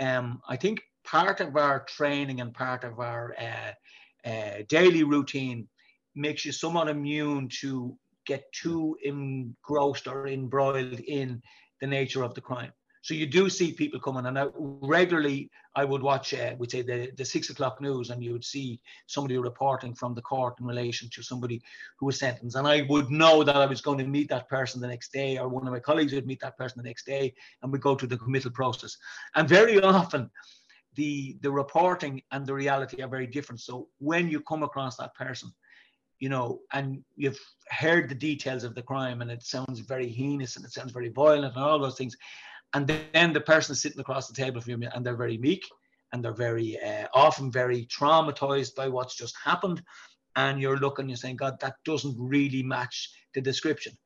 Um, I think part of our training and part of our uh, uh, daily routine makes you somewhat immune to get too engrossed or embroiled in the nature of the crime. So you do see people coming, and I, regularly I would watch, uh, we'd say the, the six o'clock news, and you would see somebody reporting from the court in relation to somebody who was sentenced, and I would know that I was going to meet that person the next day, or one of my colleagues would meet that person the next day, and we go through the committal process. And very often, the the reporting and the reality are very different. So when you come across that person, you know, and you've heard the details of the crime and it sounds very heinous and it sounds very violent and all those things. And then the person sitting across the table from you and they're very meek and they're very uh, often very traumatized by what's just happened. And you're looking, you're saying, God, that doesn't really match the description.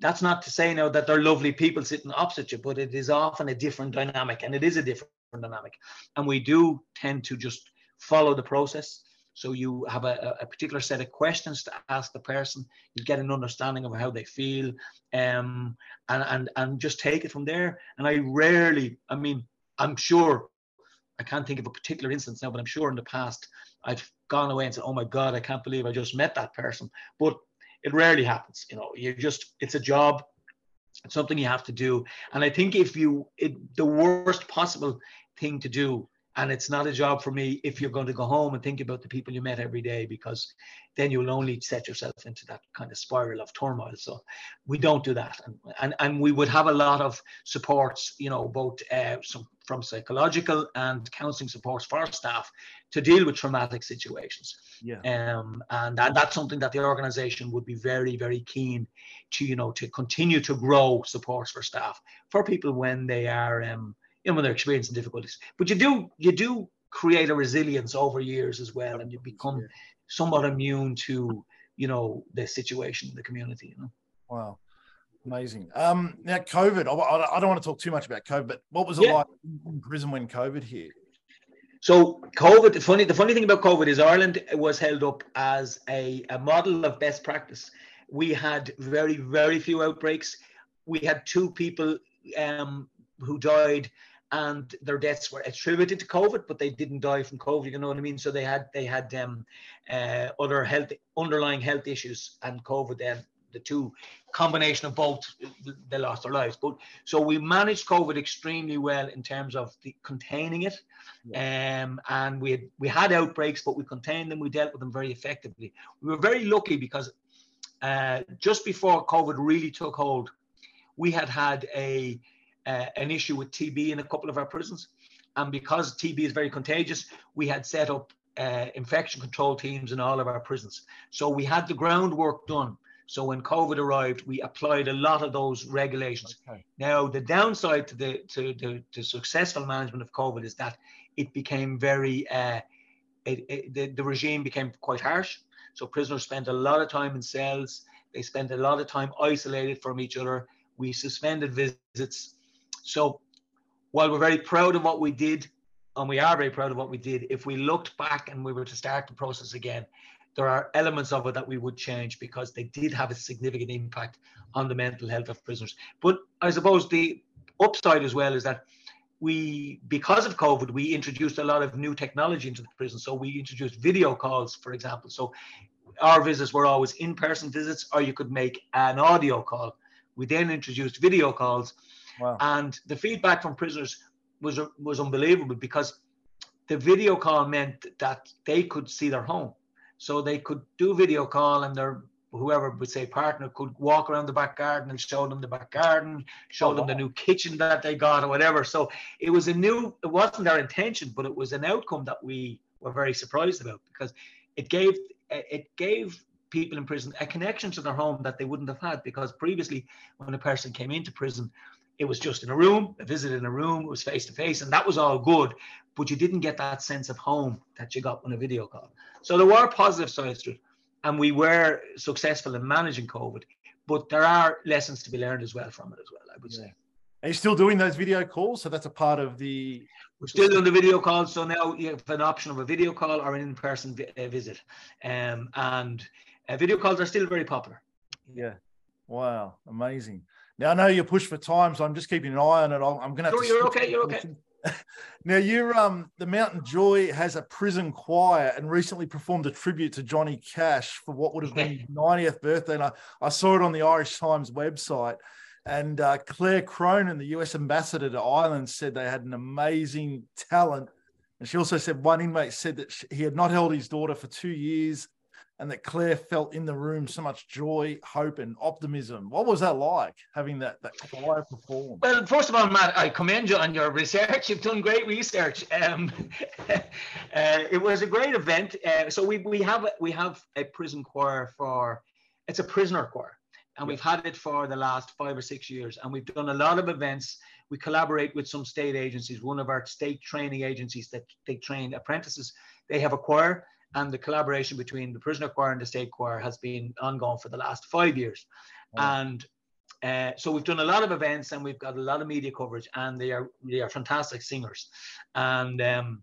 That's not to say now that they're lovely people sitting opposite you, but it is often a different dynamic and it is a different dynamic. And we do tend to just follow the process so you have a, a, particular set of questions to ask the person. You get an understanding of how they feel, um, and and and just take it from there. And I rarely, I mean, I'm sure, I can't think of a particular instance now, but I'm sure in the past I've gone away and said, "Oh my God, I can't believe I just met that person." But it rarely happens. You know, you just it's a job. It's something you have to do. And I think if you, it, the worst possible thing to do and it's not a job for me if you're going to go home and think about the people you met every day because then you'll only set yourself into that kind of spiral of turmoil. So we don't do that. And and, and we would have a lot of supports you know both uh, some, from psychological and counseling supports for staff to deal with traumatic situations. Yeah. Um and that, that's something that the organization would be very very keen to you know to continue to grow supports for staff for people when they are um you know, when they're experiencing difficulties. But you do you do create a resilience over years as well, and you become somewhat immune to you know the situation in the community. You know. Wow. Amazing. Um, now, COVID. I, I, don't want to talk too much about COVID, but what was it yeah. like in prison when COVID hit? So, COVID. The funny, the funny thing about COVID is Ireland was held up as a, a model of best practice. We had very, very few outbreaks. We had two people um, who died and their deaths were attributed to COVID, but they didn't die from COVID. You know what I mean? So they had they had um, uh, other health underlying health issues and COVID. Then the two combination of both, they lost their lives. But so we managed COVID extremely well in terms of the, containing it, yeah. um, and we had we had outbreaks, but we contained them. We dealt with them very effectively. We were very lucky because uh, just before COVID really took hold, we had had a uh, an issue with TB in a couple of our prisons. And because TB is very contagious, we had set up uh, infection control teams in all of our prisons. So we had the groundwork done. So when COVID arrived, we applied a lot of those regulations. Okay. Now, the downside to the to the to successful management of COVID is that it became very uh, it, it, the, the regime became quite harsh. So prisoners spent a lot of time in cells. They spent a lot of time isolated from each other. We suspended visits. So while we're very proud of what we did, and we are very proud of what we did, if we looked back and we were to start the process again, there are elements of it that we would change because they did have a significant impact on the mental health of prisoners. But I suppose the upside as well is that we, because of COVID, we introduced a lot of new technology into the prison. So we introduced video calls, for example. So our visits were always in-person visits, or you could make an audio call. We then introduced video calls Wow. And the feedback from prisoners was was unbelievable because the video call meant that they could see their home. So they could do video call and their whoever would say partner could walk around the back garden and show them the back garden, show oh, them wow. the new kitchen that they got or whatever. So it was a new, it wasn't our intention, but it was an outcome that we were very surprised about because it gave it gave people in prison a connection to their home that they wouldn't have had because previously when a person came into prison it was just in a room a visit in a room it was face to face and that was all good but you didn't get that sense of home that you got on a video call so there were positive sides to it and we were successful in managing covid but there are lessons to be learned as well from it as well i would yeah. say are you still doing those video calls? So that's a part of the. We're still doing the video calls. So now you have an option of a video call or an in-person vi- uh, visit, um, and uh, video calls are still very popular. Yeah. Wow. Amazing. Now I know you're pushed for time, so I'm just keeping an eye on it. I'm going to. Sure, you're okay. You're okay. now you're um the Mountjoy has a prison choir and recently performed a tribute to Johnny Cash for what would have been his 90th birthday. And I, I saw it on the Irish Times website. And uh, Claire Cronin, the US ambassador to Ireland, said they had an amazing talent. And she also said one inmate said that she, he had not held his daughter for two years and that Claire felt in the room so much joy, hope, and optimism. What was that like having that that choir perform? Well, first of all, Matt, I commend you on your research. You've done great research. Um, uh, it was a great event. Uh, so we we have we have a prison choir for it's a prisoner choir and we've had it for the last five or six years. And we've done a lot of events. We collaborate with some state agencies. One of our state training agencies that they train apprentices, they have a choir, and the collaboration between the prisoner choir and the state choir has been ongoing for the last five years. And uh, so we've done a lot of events and we've got a lot of media coverage, and they are they are fantastic singers. And um,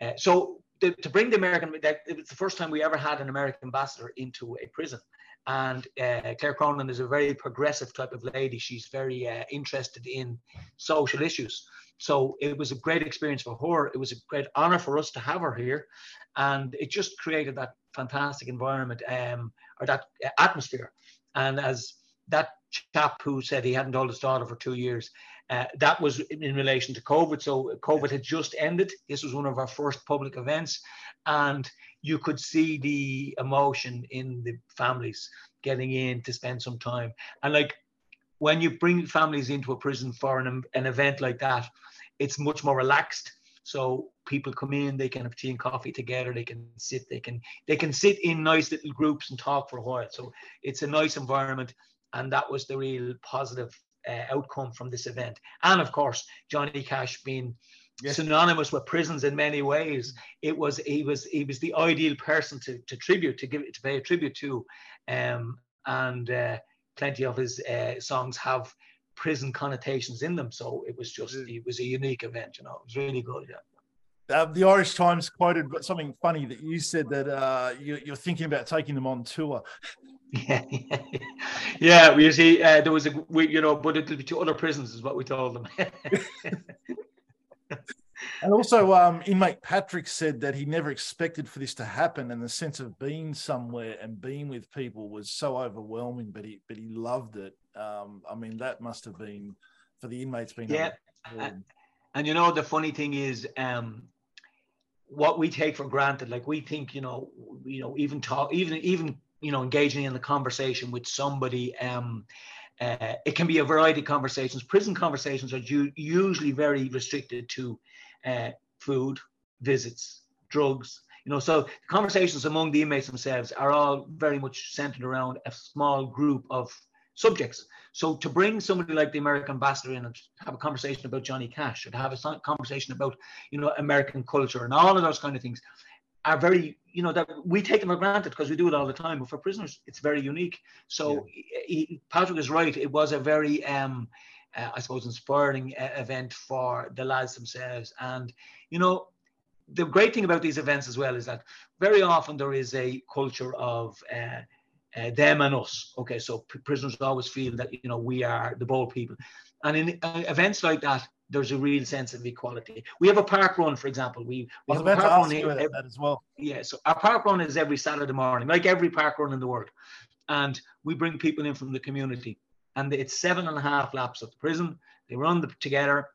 uh, so the, to bring the American, it was the first time we ever had an American ambassador into a prison. And uh, Claire Cronin is a very progressive type of lady. She's very uh, interested in social issues. So it was a great experience for her. It was a great honor for us to have her here. And it just created that fantastic environment um, or that atmosphere. And as that chap who said he hadn't told his daughter for two years, uh, that was in relation to COVID. So COVID had just ended. This was one of our first public events. And you could see the emotion in the families getting in to spend some time. And like when you bring families into a prison for an, an event like that, it's much more relaxed. So people come in, they can have tea and coffee together, they can sit, they can they can sit in nice little groups and talk for a while. So it's a nice environment, and that was the real positive uh, outcome from this event. And of course, Johnny Cash being yes. synonymous with prisons in many ways. It was he was he was the ideal person to, to tribute to give to pay a tribute to, um, and uh, plenty of his uh, songs have prison connotations in them. So it was just it was a unique event. You know, it was really good. Yeah. Uh, the Irish Times quoted something funny that you said that uh, you, are thinking about taking them on tour. Yeah, yeah, yeah. You see, uh, there was a, we, you know, but it'll be to other prisons, is what we told them. and also, um, inmate Patrick said that he never expected for this to happen, and the sense of being somewhere and being with people was so overwhelming. But he, but he loved it. Um, I mean, that must have been for the inmates being. Yeah, and, and, you know, the funny thing is, um, what we take for granted, like we think, you know, you know, even talk, even even you know, engaging in the conversation with somebody. Um, uh, it can be a variety of conversations. Prison conversations are u- usually very restricted to uh, food, visits, drugs. You know, so conversations among the inmates themselves are all very much centered around a small group of subjects. So to bring somebody like the American ambassador in and have a conversation about Johnny Cash, or to have a conversation about, you know, American culture and all of those kind of things, are very you know that we take them for granted because we do it all the time but for prisoners it's very unique so yeah. he, patrick is right it was a very um uh, i suppose inspiring uh, event for the lads themselves and you know the great thing about these events as well is that very often there is a culture of uh, uh, them and us. Okay, so prisoners always feel that you know we are the bold people, and in uh, events like that, there's a real sense of equality. We have a park run, for example. We, we have a park run here, every, that as well. Yeah, so our park run is every Saturday morning, like every park run in the world, and we bring people in from the community, and it's seven and a half laps of the prison. They run the, together,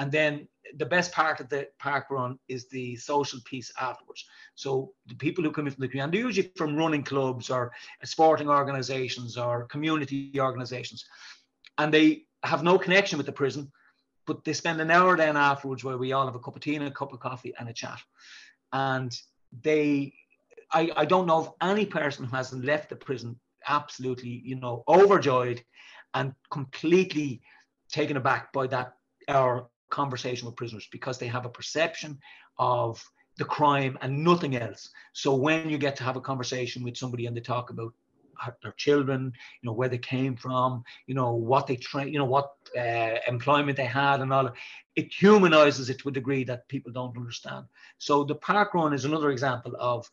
and then the best part of the park run is the social piece afterwards. So the people who come in from the community, and usually from running clubs or sporting organisations or community organisations, and they have no connection with the prison, but they spend an hour then afterwards where we all have a cup of tea and a cup of coffee and a chat, and they. I, I don't know of any person who hasn't left the prison absolutely, you know, overjoyed and completely taken aback by that our conversation with prisoners because they have a perception of the crime and nothing else. So when you get to have a conversation with somebody and they talk about their children, you know, where they came from, you know, what they train, you know, what uh, employment they had and all that, it humanizes it to a degree that people don't understand. So the park run is another example of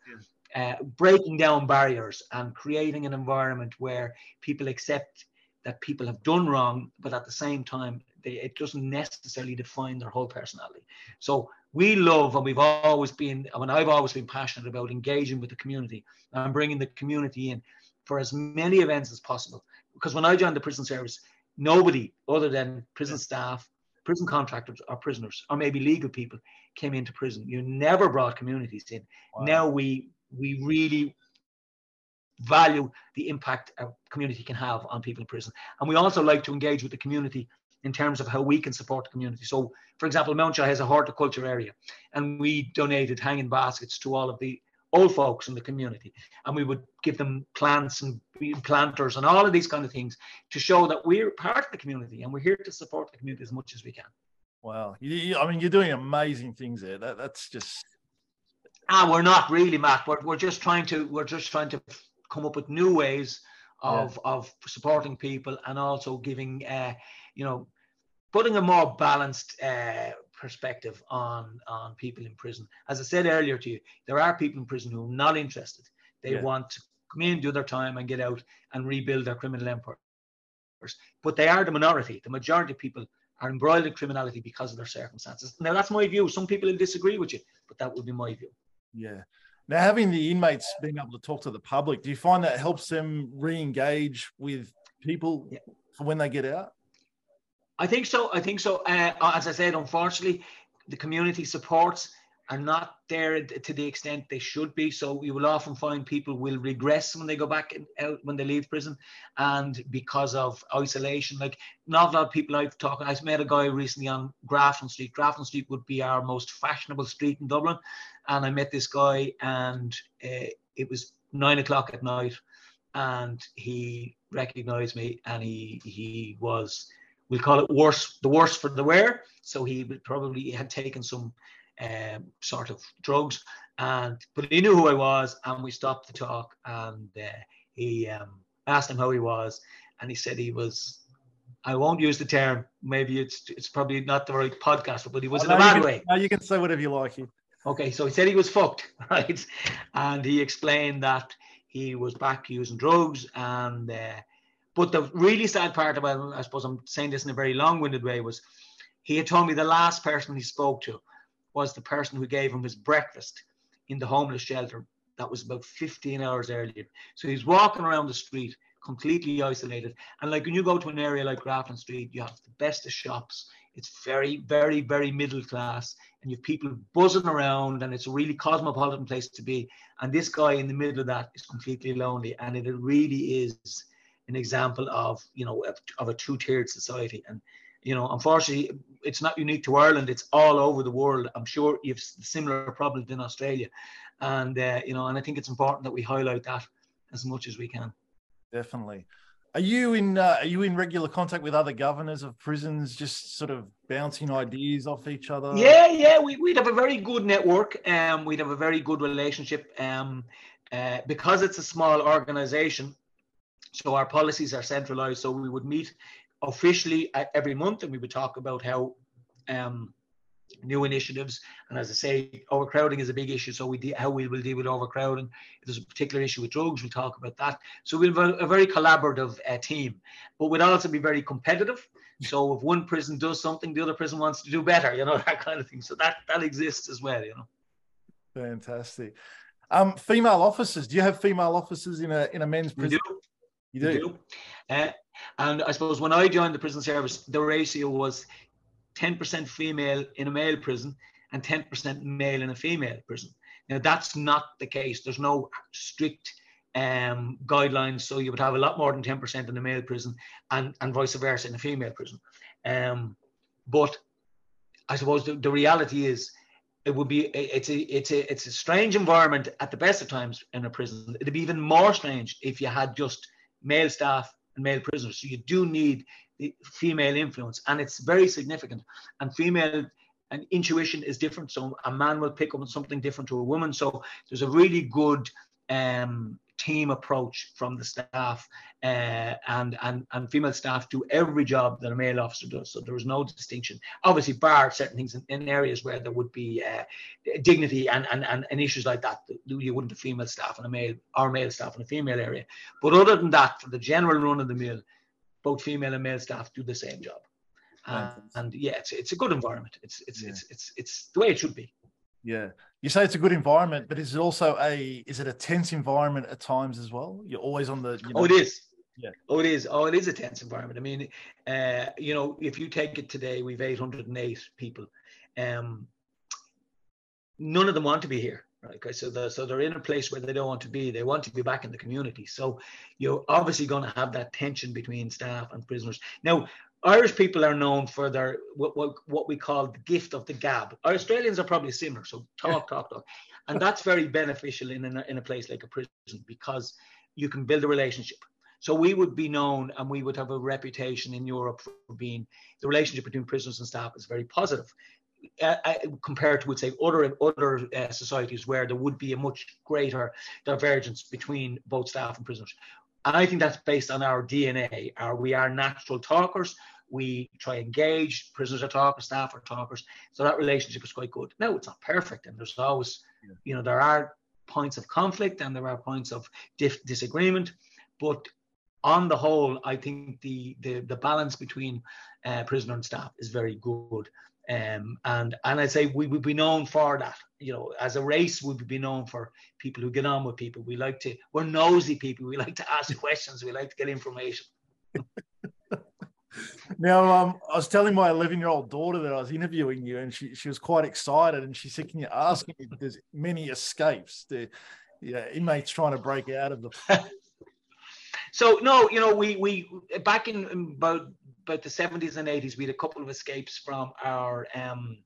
uh, breaking down barriers and creating an environment where people accept that people have done wrong, but at the same time, they, it doesn't necessarily define their whole personality. So we love, and we've always been, I mean, I've always been passionate about engaging with the community and bringing the community in for as many events as possible. Because when I joined the prison service, nobody other than prison staff, prison contractors, or prisoners, or maybe legal people came into prison. You never brought communities in. Wow. Now we we really value the impact a community can have on people in prison. And we also like to engage with the community in terms of how we can support the community. So, for example, Mountjoy has a horticulture area, and we donated hanging baskets to all of the old folks in the community, and we would give them plants and planters and all of these kind of things to show that we're part of the community and we're here to support the community as much as we can. Wow, you, I mean, you're doing amazing things there. That, that's just. Ah, we're not really, Matt. We're, we're just trying to we're just trying to come up with new ways of yeah. of supporting people and also giving uh, you know putting a more balanced uh, perspective on on people in prison. As I said earlier to you, there are people in prison who are not interested. They yeah. want to come in, do their time, and get out and rebuild their criminal empires. But they are the minority. The majority of people are embroiled in criminality because of their circumstances. Now that's my view. Some people will disagree with you, but that would be my view. Yeah. Now, having the inmates being able to talk to the public, do you find that helps them re-engage with people yeah. when they get out? I think so. I think so. Uh, as I said, unfortunately, the community supports are not there to the extent they should be. So you will often find people will regress when they go back out when they leave prison, and because of isolation, like not a lot of people I've talked. I've met a guy recently on Grafton Street. Grafton Street would be our most fashionable street in Dublin, and I met this guy, and uh, it was nine o'clock at night, and he recognised me, and he he was we'll call it worse the worse for the wear. So he probably had taken some um, sort of drugs, and but he knew who I was, and we stopped the talk, and uh, he um, asked him how he was, and he said he was. I won't use the term. Maybe it's it's probably not the right podcast, but he was in a bad way. Now you can say whatever you like. Okay, so he said he was fucked, right? And he explained that he was back using drugs, and uh, but the really sad part about, I suppose I'm saying this in a very long-winded way, was he had told me the last person he spoke to was the person who gave him his breakfast in the homeless shelter. That was about 15 hours earlier. So he's walking around the street completely isolated. And like when you go to an area like Grafton Street, you have the best of shops. It's very, very, very middle class, and you have people buzzing around, and it's a really cosmopolitan place to be. And this guy in the middle of that is completely lonely, and it really is an example of you know of, of a two-tiered society. And you know, unfortunately, it's not unique to Ireland. It's all over the world. I'm sure you've similar problems in Australia, and uh, you know, and I think it's important that we highlight that as much as we can. Definitely. Are you in uh, are you in regular contact with other governors of prisons, just sort of bouncing ideas off each other? Yeah, yeah, we, we'd have a very good network. Um, we'd have a very good relationship. Um, uh, because it's a small organization, so our policies are centralized. So we would meet officially every month and we would talk about how um, new initiatives. And as I say, overcrowding is a big issue. So we de- how we will deal with overcrowding. If there's a particular issue with drugs, we'll talk about that. So we'll have a, a very collaborative uh, team, but we'll also be very competitive. So if one prison does something, the other prison wants to do better, you know, that kind of thing. So that that exists as well, you know. Fantastic. Um, female officers. Do you have female officers in a in a men's prison? We do. You do. do. Uh, and I suppose when I joined the prison service, the ratio was 10% female in a male prison and 10% male in a female prison. Now, that's not the case. There's no strict um, guidelines. So you would have a lot more than 10% in a male prison and, and vice versa in a female prison. Um, but I suppose the, the reality is it would be it's a it's a it's a strange environment at the best of times in a prison. It'd be even more strange if you had just male staff and male prisoners. So you do need the female influence, and it's very significant. And female and intuition is different. So a man will pick up on something different to a woman. So there's a really good um, team approach from the staff, uh, and and and female staff do every job that a male officer does. So there is no distinction. Obviously, bar certain things in, in areas where there would be uh, dignity and, and and and issues like that. You wouldn't have female staff and a male or male staff in a female area. But other than that, for the general run of the mill, both female and male staff do the same job. Uh, and yeah, it's, it's a good environment. It's it's, yeah. it's it's it's the way it should be. Yeah, you say it's a good environment, but is it also a is it a tense environment at times as well? You're always on the. You know, oh, it is. Yeah. Oh, it is. Oh, it is a tense environment. I mean, uh, you know, if you take it today, we've 808 people. Um, none of them want to be here. Right? Okay, so so they're in a place where they don't want to be. They want to be back in the community. So you're obviously going to have that tension between staff and prisoners. Now, Irish people are known for their what, what, what we call the gift of the gab. Our Australians are probably similar, so talk, talk, talk, and that's very beneficial in a, in a place like a prison because you can build a relationship. So we would be known, and we would have a reputation in Europe for being the relationship between prisoners and staff is very positive. Uh, uh compared to, would say, other other uh, societies where there would be a much greater divergence between both staff and prisoners. And I think that's based on our DNA. Our, we are natural talkers. We try engage. Prisoners are talkers, staff are talkers. So that relationship is quite good. Now it's not perfect, and there's always, yeah. you know, there are points of conflict and there are points of dif- disagreement, but on the whole, I think the the, the balance between uh, prisoner and staff is very good. Um, and and I'd say we would be known for that. You know, as a race, we would be known for people who get on with people. We like to, we're nosy people. We like to ask questions. We like to get information. now, um, I was telling my 11 year old daughter that I was interviewing you, and she, she was quite excited. And she said, Can you ask me if there's many escapes? The yeah, inmates trying to break out of the. so, no, you know, we, we back in about about the 70s and 80s, we had a couple of escapes from our um,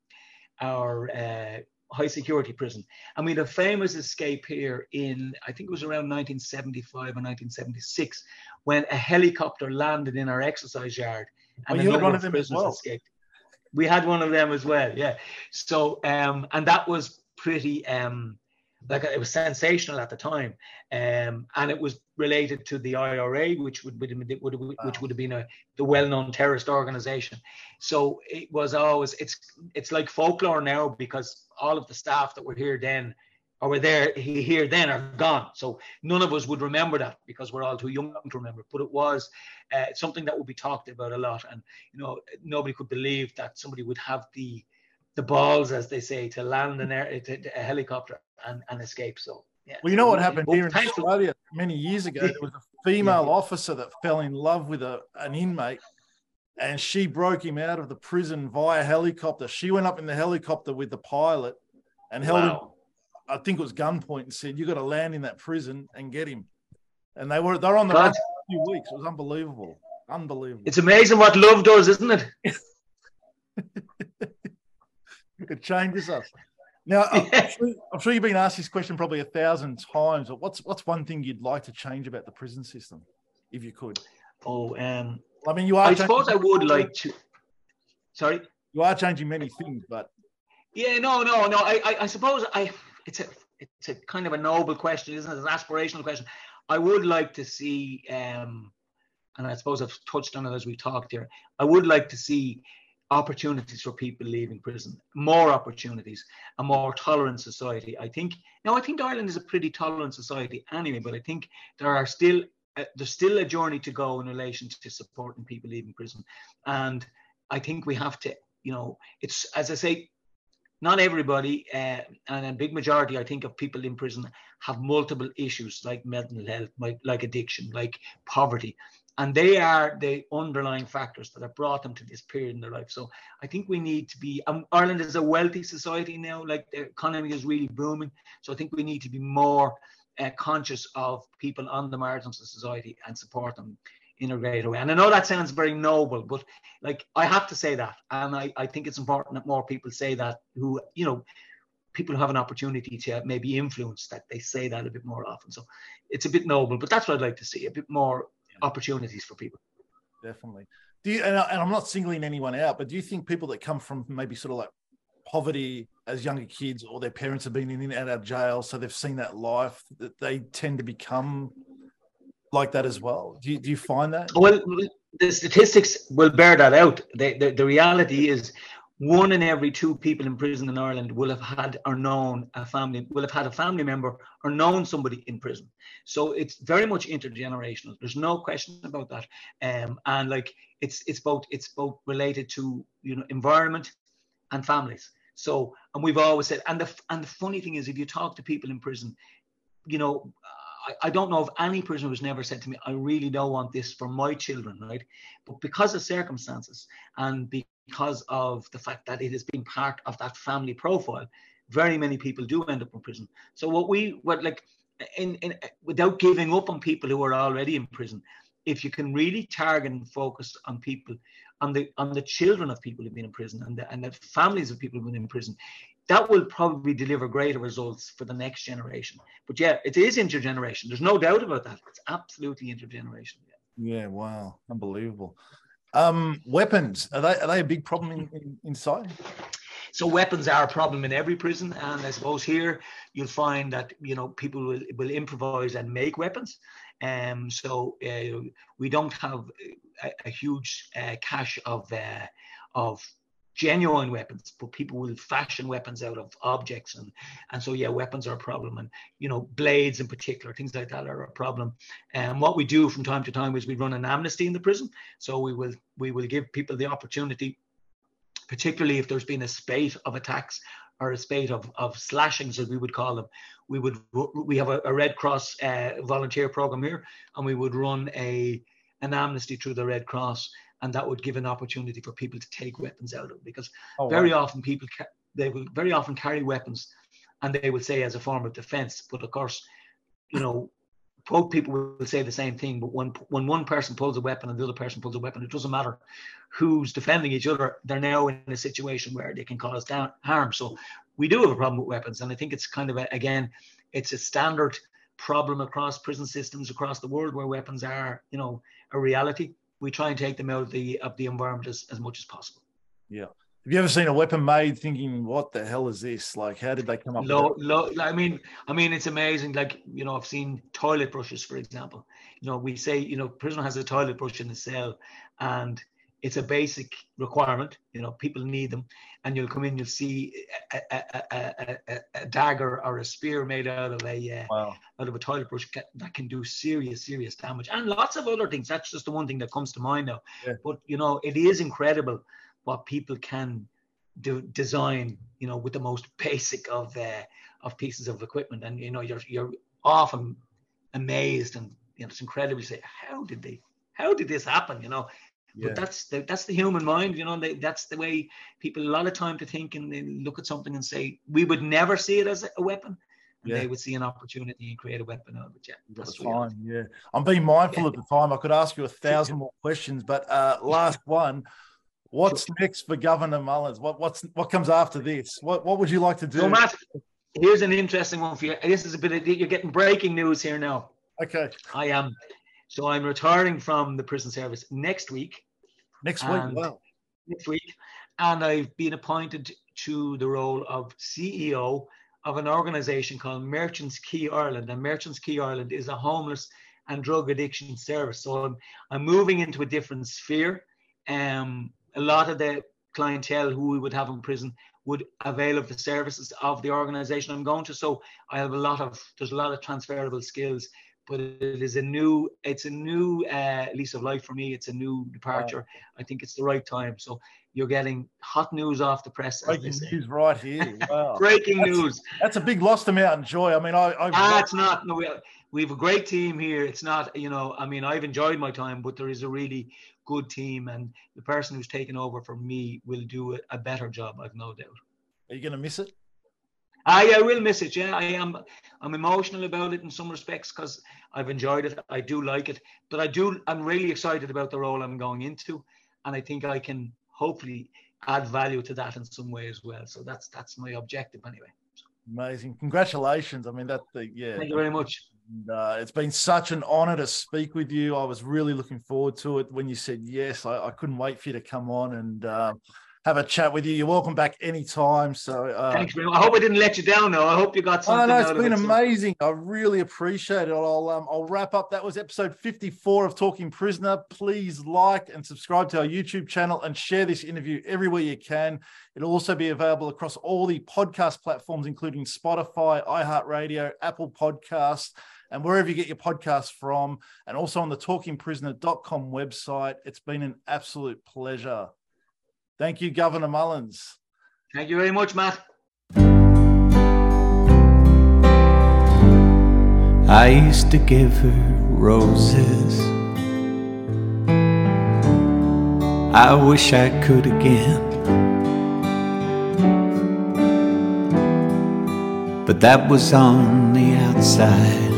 our uh, high security prison. And we had a famous escape here in, I think it was around 1975 or 1976, when a helicopter landed in our exercise yard. And oh, you had one of them as well. Escaped. We had one of them as well, yeah. So, um, and that was pretty, um, like it was sensational at the time, um, and it was related to the IRA, which would, would, would which would have been a the well-known terrorist organization. So it was always it's it's like folklore now because all of the staff that were here then or were there here then are gone. So none of us would remember that because we're all too young to remember. But it was uh, something that would be talked about a lot, and you know nobody could believe that somebody would have the the balls, as they say, to land an air, to, to a helicopter and, and escape. So, yeah. Well, you know what happened here in Australia many years ago? There was a female yeah. officer that fell in love with a, an inmate and she broke him out of the prison via helicopter. She went up in the helicopter with the pilot and held wow. him, I think it was gunpoint, and said, You got to land in that prison and get him. And they were they're on the run for a few weeks. It was unbelievable. Unbelievable. It's amazing what love does, isn't it? it changes us. Now, I'm, sure, I'm, sure, you've been asked this question probably a thousand times. But what's what's one thing you'd like to change about the prison system, if you could? Oh, um, I mean, you are. I suppose I would like to. Sorry. You are changing many things, but. Yeah, no, no, no. I, I, I suppose I. It's a, it's a kind of a noble question, isn't it? It's an aspirational question. I would like to see, um, and I suppose I've touched on it as we talked here. I would like to see opportunities for people leaving prison, more opportunities, a more tolerant society. I think now I think Ireland is a pretty tolerant society anyway, but I think there are still uh, there's still a journey to go in relation to supporting people leaving prison, and I think we have to, you know, it's as I say, not everybody, uh, and a big majority, I think, of people in prison have multiple issues like mental health, like, like addiction, like poverty. And they are the underlying factors that have brought them to this period in their life. So I think we need to be. Um, Ireland is a wealthy society now; like the economy is really booming. So I think we need to be more uh, conscious of people on the margins of society and support them in a greater way. And I know that sounds very noble, but like I have to say that, and I, I think it's important that more people say that. Who you know, people who have an opportunity to maybe influence that they say that a bit more often. So it's a bit noble, but that's what I'd like to see: a bit more opportunities for people. Definitely. Do you? And, I, and I'm not singling anyone out, but do you think people that come from maybe sort of like poverty as younger kids, or their parents have been in and out of jail, so they've seen that life, that they tend to become like that as well? Do you, do you find that? Well, the statistics will bear that out. The, the, the reality is one in every two people in prison in Ireland will have had or known a family, will have had a family member or known somebody in prison. So it's very much intergenerational. There's no question about that. Um, and like it's it's both it's both related to you know environment and families. So and we've always said, and the and the funny thing is, if you talk to people in prison, you know, I, don't know of any prisoner who's never said to me, I really don't want this for my children, right? But because of circumstances and because of the fact that it has been part of that family profile, very many people do end up in prison. So what we what like in, in without giving up on people who are already in prison, if you can really target and focus on people, on the on the children of people who've been in prison and the and the families of people who've been in prison, that will probably deliver greater results for the next generation. But yeah, it is intergeneration. There's no doubt about that. It's absolutely intergenerational. Yeah, yeah wow, unbelievable. Um, weapons are they are they a big problem in, in, inside? So weapons are a problem in every prison, and I suppose here you'll find that you know people will, will improvise and make weapons. Um, so uh, we don't have a, a huge uh, cache of uh, of genuine weapons, but people will fashion weapons out of objects, and and so yeah, weapons are a problem, and you know blades in particular, things like that are a problem. And what we do from time to time is we run an amnesty in the prison, so we will we will give people the opportunity, particularly if there's been a spate of attacks or a spate of, of slashings, as we would call them, we would we have a, a Red Cross uh, volunteer program here, and we would run a an amnesty through the Red Cross, and that would give an opportunity for people to take weapons out of it because oh, very wow. often people ca- they will very often carry weapons, and they will say as a form of defense, but of course, you know. Both people will say the same thing, but when when one person pulls a weapon and the other person pulls a weapon, it doesn't matter who's defending each other. They're now in a situation where they can cause down harm. So we do have a problem with weapons, and I think it's kind of a, again, it's a standard problem across prison systems across the world where weapons are, you know, a reality. We try and take them out of the of the environment as, as much as possible. Yeah. Have you ever seen a weapon made thinking, what the hell is this? Like, how did they come up low, with low, I mean, I mean, it's amazing. Like, you know, I've seen toilet brushes, for example. You know, we say, you know, prisoner has a toilet brush in the cell and it's a basic requirement. You know, people need them, and you'll come in, you'll see a, a, a, a dagger or a spear made out of a uh, wow. out of a toilet brush that can do serious, serious damage, and lots of other things. That's just the one thing that comes to mind now. Yeah. But you know, it is incredible what people can do design. You know, with the most basic of uh, of pieces of equipment, and you know, you're you're often amazed and you know, it's incredible You say, how did they, how did this happen? You know, yeah. But that's the that's the human mind, you know. They, that's the way people a lot of time to think and they look at something and say we would never see it as a weapon. Yeah. They would see an opportunity and create a weapon out of it. Yeah, that's fine. Yeah, I'm being mindful yeah. of the time. I could ask you a thousand more questions, but uh, last one. What's sure. next for Governor Mullins? What what's what comes after this? What what would you like to do? So Matt, here's an interesting one for you. This is a bit of you're getting breaking news here now. Okay. I am so I'm retiring from the prison service next week. Next week, wow. Next week. And I've been appointed to the role of CEO of an organization called Merchants Quay Ireland. And Merchants Quay Ireland is a homeless and drug addiction service. So I'm, I'm moving into a different sphere. Um, a lot of the clientele who we would have in prison would avail of the services of the organization I'm going to. So I have a lot of, there's a lot of transferable skills but it is a new it's a new uh, lease of life for me it's a new departure i think it's the right time so you're getting hot news off the press breaking news right here wow. breaking that's, news that's a big loss to Mountjoy i mean i, I ah, it's not no we have a great team here. It's not, you know, I mean, I've enjoyed my time, but there is a really good team, and the person who's taken over from me will do a, a better job. I've no doubt. Are you going to miss it? I, I will miss it. Yeah, I am. I'm emotional about it in some respects because I've enjoyed it. I do like it, but I do. I'm really excited about the role I'm going into, and I think I can hopefully add value to that in some way as well. So that's that's my objective anyway. Amazing! Congratulations. I mean that. The, yeah. Thank you very much. Uh, it's been such an honor to speak with you. I was really looking forward to it when you said yes. I, I couldn't wait for you to come on and. Uh, have a chat with you. You're welcome back anytime. So uh, thanks, man. I hope I didn't let you down though. I hope you got something. Oh, no, it's been it, amazing. So. I really appreciate it. I'll um, I'll wrap up. That was episode 54 of Talking Prisoner. Please like and subscribe to our YouTube channel and share this interview everywhere you can. It'll also be available across all the podcast platforms, including Spotify, iHeartRadio, Apple Podcasts and wherever you get your podcasts from, and also on the talkingprisoner.com website. It's been an absolute pleasure. Thank you, Governor Mullins. Thank you very much, Matt. I used to give her roses. I wish I could again. But that was on the outside.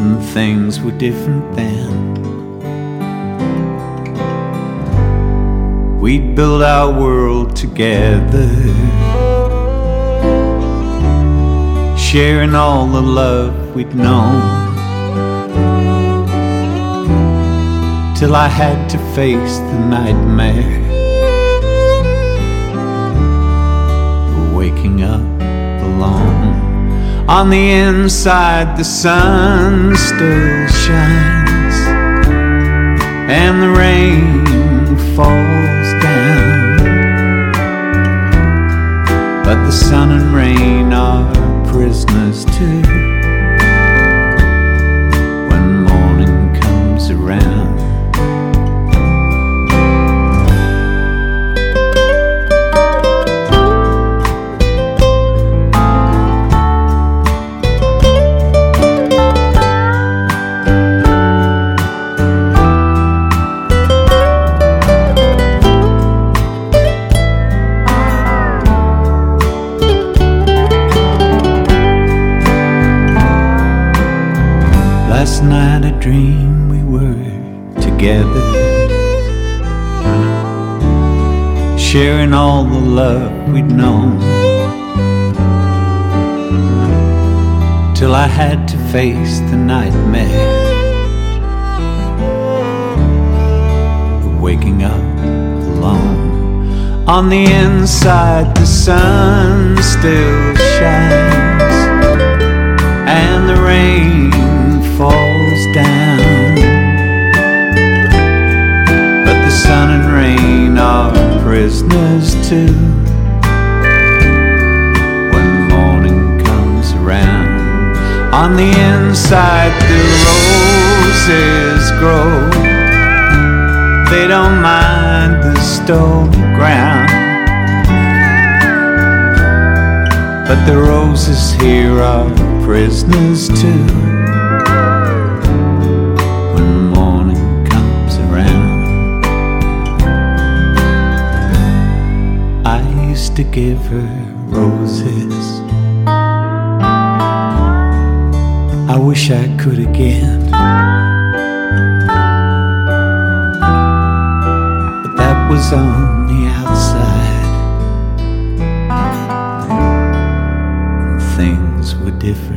And things were different then. We'd build our world together, sharing all the love we'd known. Till I had to face the nightmare, waking up alone. On the inside, the sun still shines, and the rain falls But the sun and rain are prisoners too. Had to face the nightmare of waking up alone. On the inside, the sun still shines, and the rain falls down. But the sun and rain are prisoners too. On the inside the roses grow. They don't mind the stony ground. But the roses here are prisoners too. When morning comes around, I used to give her roses. I wish I could again. But that was on the outside. Things were different.